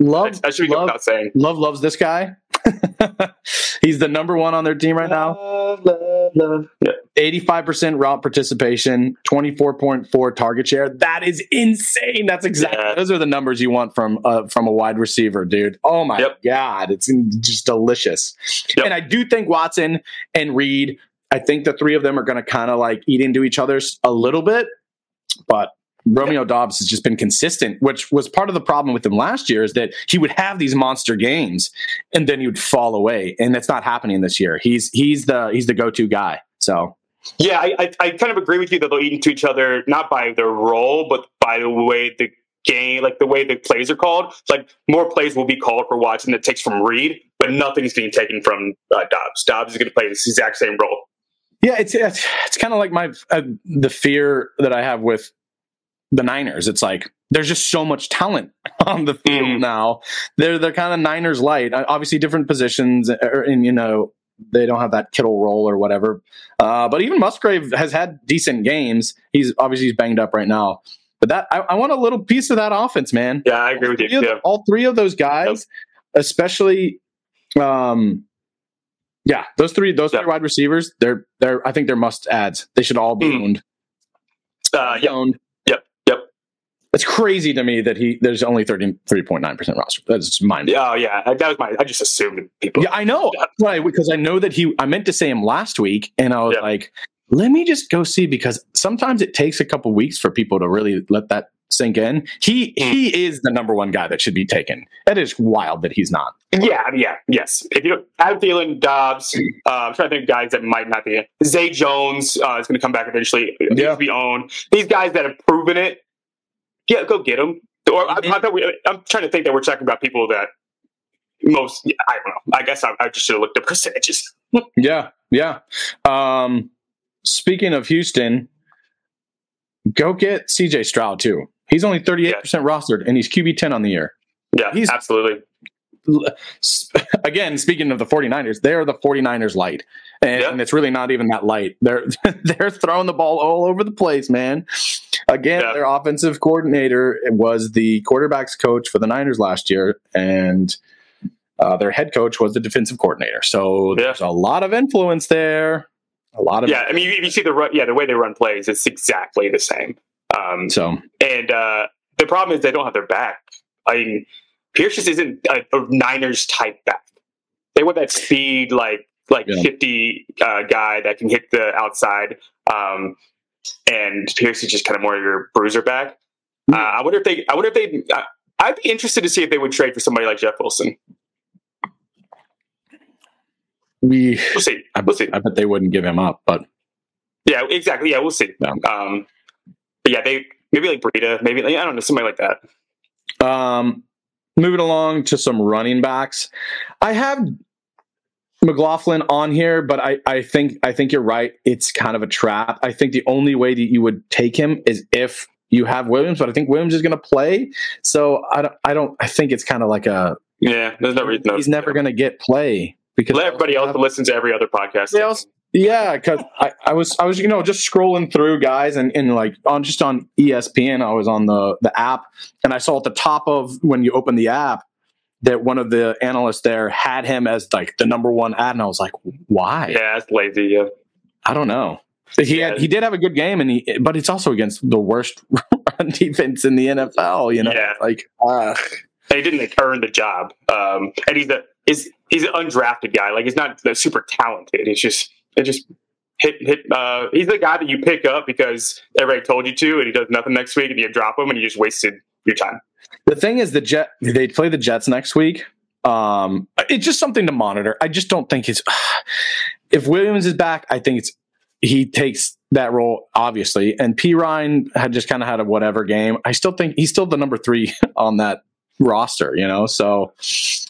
Love, I should be love, saying. love loves this guy. *laughs* He's the number one on their team right now. Love, love, love. Yeah. 85% route participation, 24.4 target share. That is insane. That's exactly Yeah. those are the numbers you want from uh, from a wide receiver, dude. Oh my Yep. god, it's just delicious. Yep. And I do think Watson and Reed, I think the three of them are going to kind of like eat into each other's a little bit, but Romeo Doubs has just been consistent, which was part of the problem with him last year is that he would have these monster games and then he would fall away. And that's not happening this year. He's he's the he's the go-to guy. So Yeah, I, I, I kind of agree with you that they'll eat into each other, not by their role, but by the way the game, like the way the plays are called. Like more plays will be called for Watson that takes from Reed, but nothing is getting taken from uh, Doubs. Doubs is going to play this exact same role. Yeah, it's it's, it's kind of like my uh, the fear that I have with the Niners. It's like there's just so much talent *laughs* on the field Mhm. now. They're they're kind of Niners light. Uh, Obviously, different positions, or, and you know they don't have that Kittle role or whatever. Uh, but even Musgrave has had decent games. He's obviously he's banged up right now. But that I, I want a little piece of that offense, man. Yeah, I agree with you. Three of- All three of those guys, especially, um, yeah, those three, those Yeah. three wide receivers, they're they're. I think they're must adds. They should all be Mm. owned. Uh, yep. Owned. It's crazy to me that he there's only thirty three point nine percent roster. That's mind. Oh, yeah. That was my. I just assumed people. Yeah, I know. Right, because I know that he. I meant to say him last week, and I was Yeah. like, let me just go see because sometimes it takes a couple weeks for people to really let that sink in. He Mm. he is the number one guy that should be taken. That is wild that he's not. Yeah, yeah, yes. If you don't, Adam Thielen, Doubs, uh, I'm trying to think of guys that might not be. Zay Jones uh, is going to come back eventually. He needs Yeah. to be owned. These guys that have proven it, yeah, go get them. Or I, I thought we, I'm trying to think that we're talking about people that most. I don't know. I guess I, I just should have looked up percentages. *laughs* Yeah, yeah. Um, speaking of Houston, go get CJ Stroud too. He's only 38% rostered and he's QB 10 on the year. Yeah, He's- absolutely. *laughs* Again, speaking of the 49ers, they're the 49ers light. And, Yeah. and it's really not even that light. They're *laughs* they're throwing the ball all over the place, man. Again, Yeah. their offensive coordinator was the quarterbacks coach for the Niners last year, and uh, their head coach was the defensive coordinator. So Yeah. there's a lot of influence there. A lot of Yeah, I mean, if you see the run, yeah, the way they run plays, it's exactly the same. Um, So And uh, the problem is they don't have their back. I mean, Pierce just isn't a, a Niners type back. They want that speed, like like Yeah. fifty uh, guy that can hit the outside. Um, and Pierce is just kind of more of your bruiser back. Uh, I wonder if they. I wonder if they. Uh, I'd be interested to see if they would trade for somebody like Jeff Wilson. we, We'll see. I, We'll see. I bet they wouldn't give him up, but Yeah, exactly. Yeah, we'll see. Yeah. Um, but yeah, they maybe like Breida, maybe like, I don't know, somebody like that. Um, moving along to some running backs, I have McLaughlin on here, but I, I think I think you're right. It's kind of a trap. I think the only way that you would take him is if you have Williams, but I think Williams is going to play. So I don't. I don't. I think it's kind of like a. Yeah, there's no reason. He's never going to get play because Let everybody else that listens to every other podcast. They also- Yeah, because I, I was I was you know just scrolling through guys and, and like on just on ESPN I was on the the app and I saw at the top of when you open the app that one of the analysts there had him as like the number one ad and I was like why Yeah, it's lazy. Yeah. I don't know he Yeah. had he did have a good game and he but it's also against the worst *laughs* run defense in the NFL you know Yeah. like uh, They didn't earn the job. Um, and he's a is he's an undrafted guy. Like he's not super talented. It's just it just hit hit. Uh, he's the guy that you pick up because everybody told you to, and he does nothing next week, and you drop him, and you just wasted your time. The thing is, the Jet they play the Jets next week. Um, it's just something to monitor. I just don't think it's. *sighs* If Williams is back, I think it's he takes that role obviously, and Perine had just kind of had a whatever game. I still think he's still the number three *laughs* on that roster. You know, so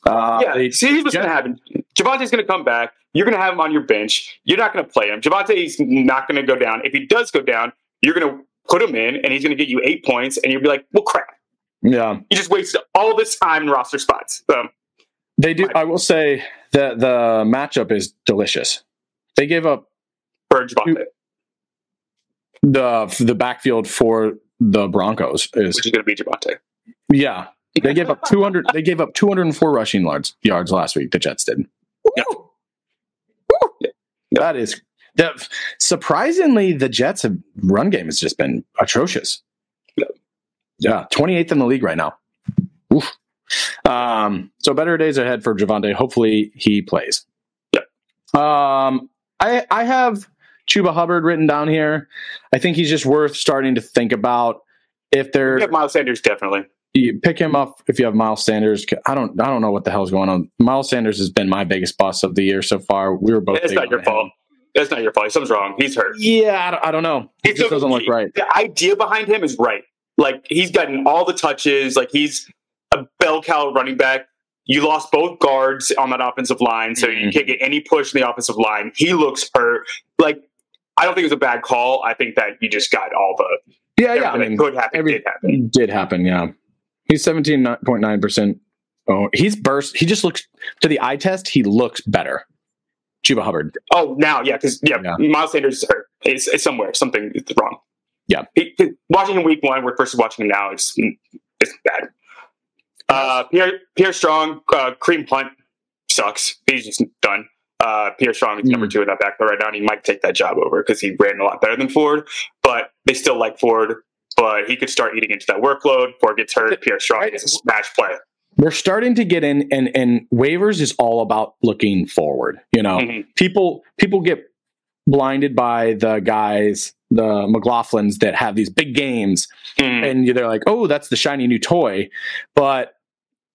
uh, yeah. they- See, here's what's going to happen. Javonte's going to come back. You're going to have him on your bench. You're not going to play him. Javonte's not going to go down. If he does go down, you're going to put him in, and he's going to get you eight points, and you'll be like, "Well, crap." yeah, You just wasted all this time in roster spots. Um, they do. I will say that the matchup is delicious. They gave up for Javonte, the the backfield for the Broncos is which is going to be Javonte. Yeah, They gave up 200. They gave up 204 rushing yards yards last week. The Jets did. Yeah. That is that. Surprisingly, the Jets' have run game has just been atrocious. Yeah. Yeah, 28th in the league right now. Oof. Um, so better days ahead for Javonte. Hopefully he plays. Um, I I have Chuba Hubbard written down here. I think he's just worth starting to think about if they're Yeah, Miles Sanders definitely. You pick him up if you have Miles Sanders. I don't I don't know what the hell's going on. Miles Sanders has been my biggest bust of the year so far. We were both. It's not your him. fault. That's not your fault. Something's wrong. He's hurt. Yeah, I don't, I don't know. It It's just doesn't look right. The idea behind him is right. Like he's gotten all the touches. Like he's a bell cow running back. You lost both guards on that offensive line, so you Mhm. can't get any push in the offensive line. He looks hurt. Like I don't think it was a bad call. I think that you just got all the Yeah, yeah. I mean, could happen every- did happen. did happen. Yeah, he's seventeen point nine percent. Oh, he's burst. He just looks to the eye test. He looks better. Chuba Hubbard. Oh, now yeah, because yeah, Yeah. Miles Sanders is hurt. It's, it's somewhere. Something is wrong. Yeah. He, watching him week one versus watching him now, it's it's bad. Uh, Pierre Pierre Strong, uh, Kareem Hunt sucks. He's just done. Uh, Pierre Strong is number Hmm. two in that backfield right now, and he might take that job over because he ran a lot better than Ford. But they still like Ford. But he could start eating into that workload. Ford gets hurt. Pierre Strong Right. is a smash play. We're starting to get in, and and waivers is all about looking forward. You know, Mhm. people people get blinded by the guys, the McLaughlins that have these big games, Mhm. and they're like, "Oh, that's the shiny new toy," but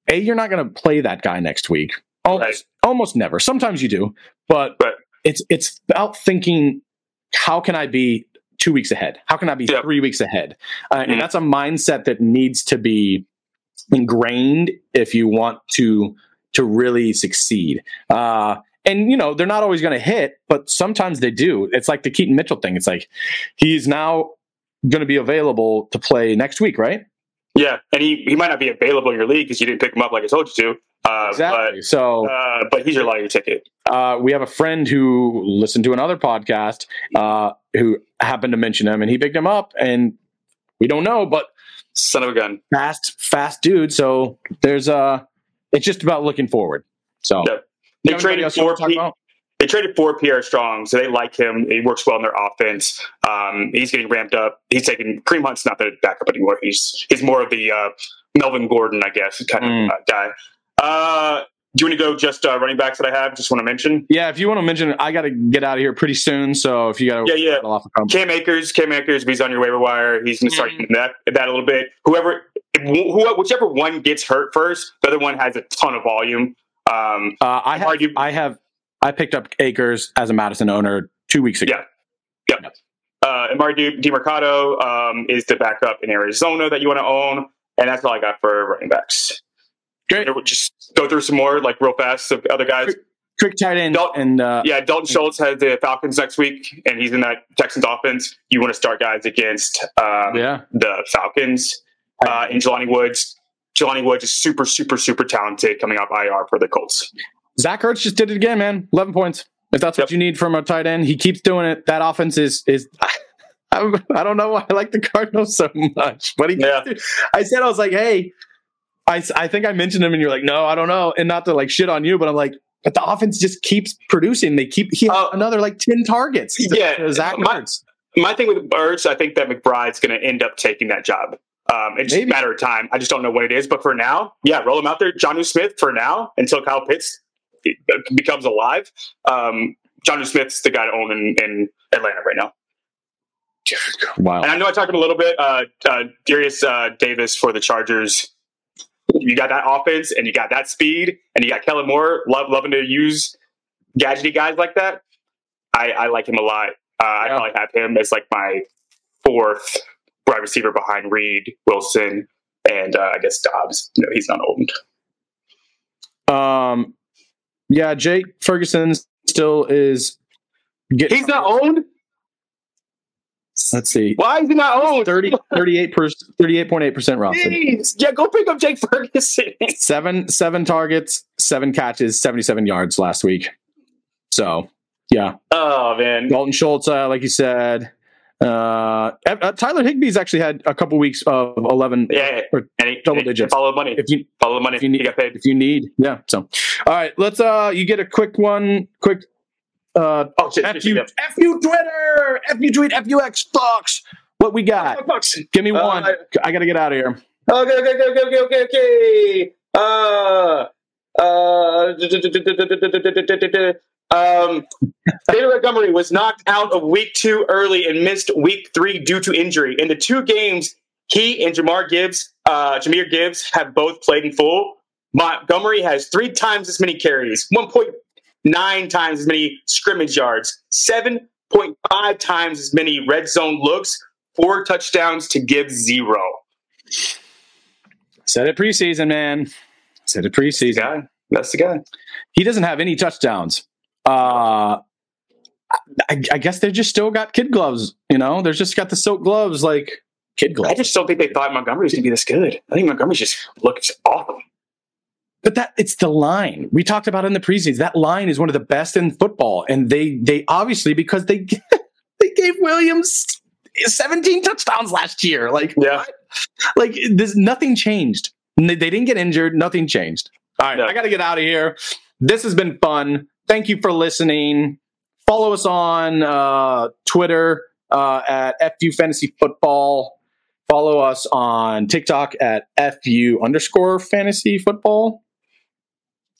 a you're not going to play that guy next week. Almost, Right. almost never. Sometimes you do, but Right. it's it's about thinking, how can I be two weeks ahead? How can I be Yep. three weeks ahead? Uh, Mhm. And that's a mindset that needs to be ingrained if you want to to really succeed. Uh, and you know they're not always going to hit, but sometimes they do. It's like the Keaton Mitchell thing. It's like he's now going to be available to play next week, right? Yeah, and he, he might not be available in your league because you didn't pick him up like I told you to. Uh, exactly. so But, uh, but he's your lottery ticket. uh, we have a friend who listened to another podcast uh, who happened to mention him, and he picked him up, and we don't know, but Son of a gun. fast, fast dude. So there's uh it's just about looking forward. So Yeah. They traded four. you for wanna talk P- they traded for Pierre Strong, so they like him. He works well in their offense. Um, he's getting ramped up. He's taking Kareem Hunt's not the backup anymore. He's he's more of the uh, Melvin Gordon, I guess, kind Mm. of uh, guy. Uh, do you want to go just uh, running backs that I have? Just want to mention Yeah, if you want to mention I got to get out of here pretty soon. So if you got to Yeah, yeah. off a com- Cam Akers. Cam Akers, he's on your waiver wire. He's going to start Mhm. that that a little bit. Whoever, who, whichever one gets hurt first, the other one has a ton of volume. Um, uh, I have, Argue- I have, I picked up Akers as a Mattison owner two weeks ago. Yeah. uh, Emari Di- Demercado um, is the backup in Arizona that you want to own, and that's all I got for running backs. Great. We'll Just go through some more like real fast of other guys. Quick tight end and uh, Yeah, Dalton Schultz has the Falcons next week, and he's in that Texans offense. You want to start guys against um, yeah, the Falcons. Uh, and Jelani Woods. Jelani Woods is super, super, super talented coming off IR for the Colts. Zach Ertz just did it again, man. Eleven points. If that's what Yep. you need from a tight end, he keeps doing it. That offense is is. I, *laughs* I don't know why I like the Cardinals so much, but he. Yeah. I said I was like, hey, I, s- I think I mentioned him, and you're like, no, I don't know, and not to like shit on you, but I'm like, but the offense just keeps producing. They keep he has Oh. another like ten targets. to- Yeah, to Zach my- Ertz. My thing with Ertz, I think that McBride's going to end up taking that job. Um, it's just a matter of time. I just don't know what it is. But for now, yeah, roll him out there. Jonnu Smith for now until Kyle Pitts becomes alive. Um, Jonnu Smith's the guy to own in, in Atlanta right now. Wow. And I know I talked a little bit. Uh, uh, Derius uh, Davis for the Chargers. You got that offense, and you got that speed, and you got Kellen Moore love, loving to use gadgety guys like that. I, I like him a lot. Uh, I probably have him as like my fourth wide receiver behind Reed, Wilson, and uh, I guess Doubs. No, he's not owned. Um, yeah, Jake Ferguson still is. Getting He's not owned. Let's see. Why is he not owned? 30, 38 38.8 percent *laughs* roster. Jeez. Yeah, go pick up Jake Ferguson. *laughs* Seven seven targets, seven catches, seventy seven yards last week. So yeah, oh man, Dalton Schultz, uh, like you said, Uh, uh, Tyler Higbee's actually had a couple weeks of 11 Yeah, Or he, double digits. Follow the money. if you Follow the money. if you need- he got paid. if you need. Yeah. So, all right, let's uh you get a quick one, quick uh Oh shit! F shit, you, shit, F you Twitter, F you tweet, F you X Fox. What we got? yeah. Give me Uh, one. I gotta get out of here. Okay, okay, okay, okay, okay, okay, okay. Uh, uh, um, David Montgomery was knocked out of week two early and missed week three due to injury. In the two games, he and Jamar Gibbs, uh, Jahmyr Gibbs, have both played in full. Montgomery has three times as many carries, 1.9 times as many scrimmage yards, 7.5 times as many red zone looks, four touchdowns to give zero. Said it preseason, man. Said it preseason. guy. That's the guy. He doesn't have any touchdowns. Uh I, I guess they just still got kid gloves, you know? They're just got the silk gloves like kid gloves. I just don't think they thought Montgomery was going to be this good. I think Montgomery just looks awful. But that it's the line we talked about in the preseason. That line is one of the best in football, and they they obviously because they *laughs* they gave Williams 17 touchdowns last year. Like Yeah. like there's nothing changed. They they didn't get injured. Nothing changed. All right, No. I got to get out of here. This has been fun. Thank you for listening. Follow us on uh, Twitter uh, at FU Fantasy Football. Follow us on TikTok at FU underscore Fantasy Football.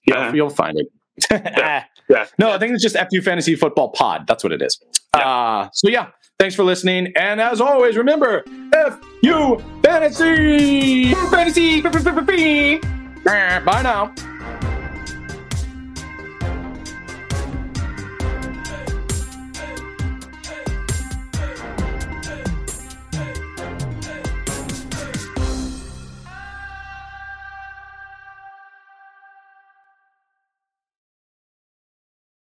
Yeah. You'll find it. Yeah. No, I think it's just FU Fantasy Football Pod. That's what it is. Uh, so yeah, thanks for listening. And as always, remember FU Fantasy. Fantasy. Bye now.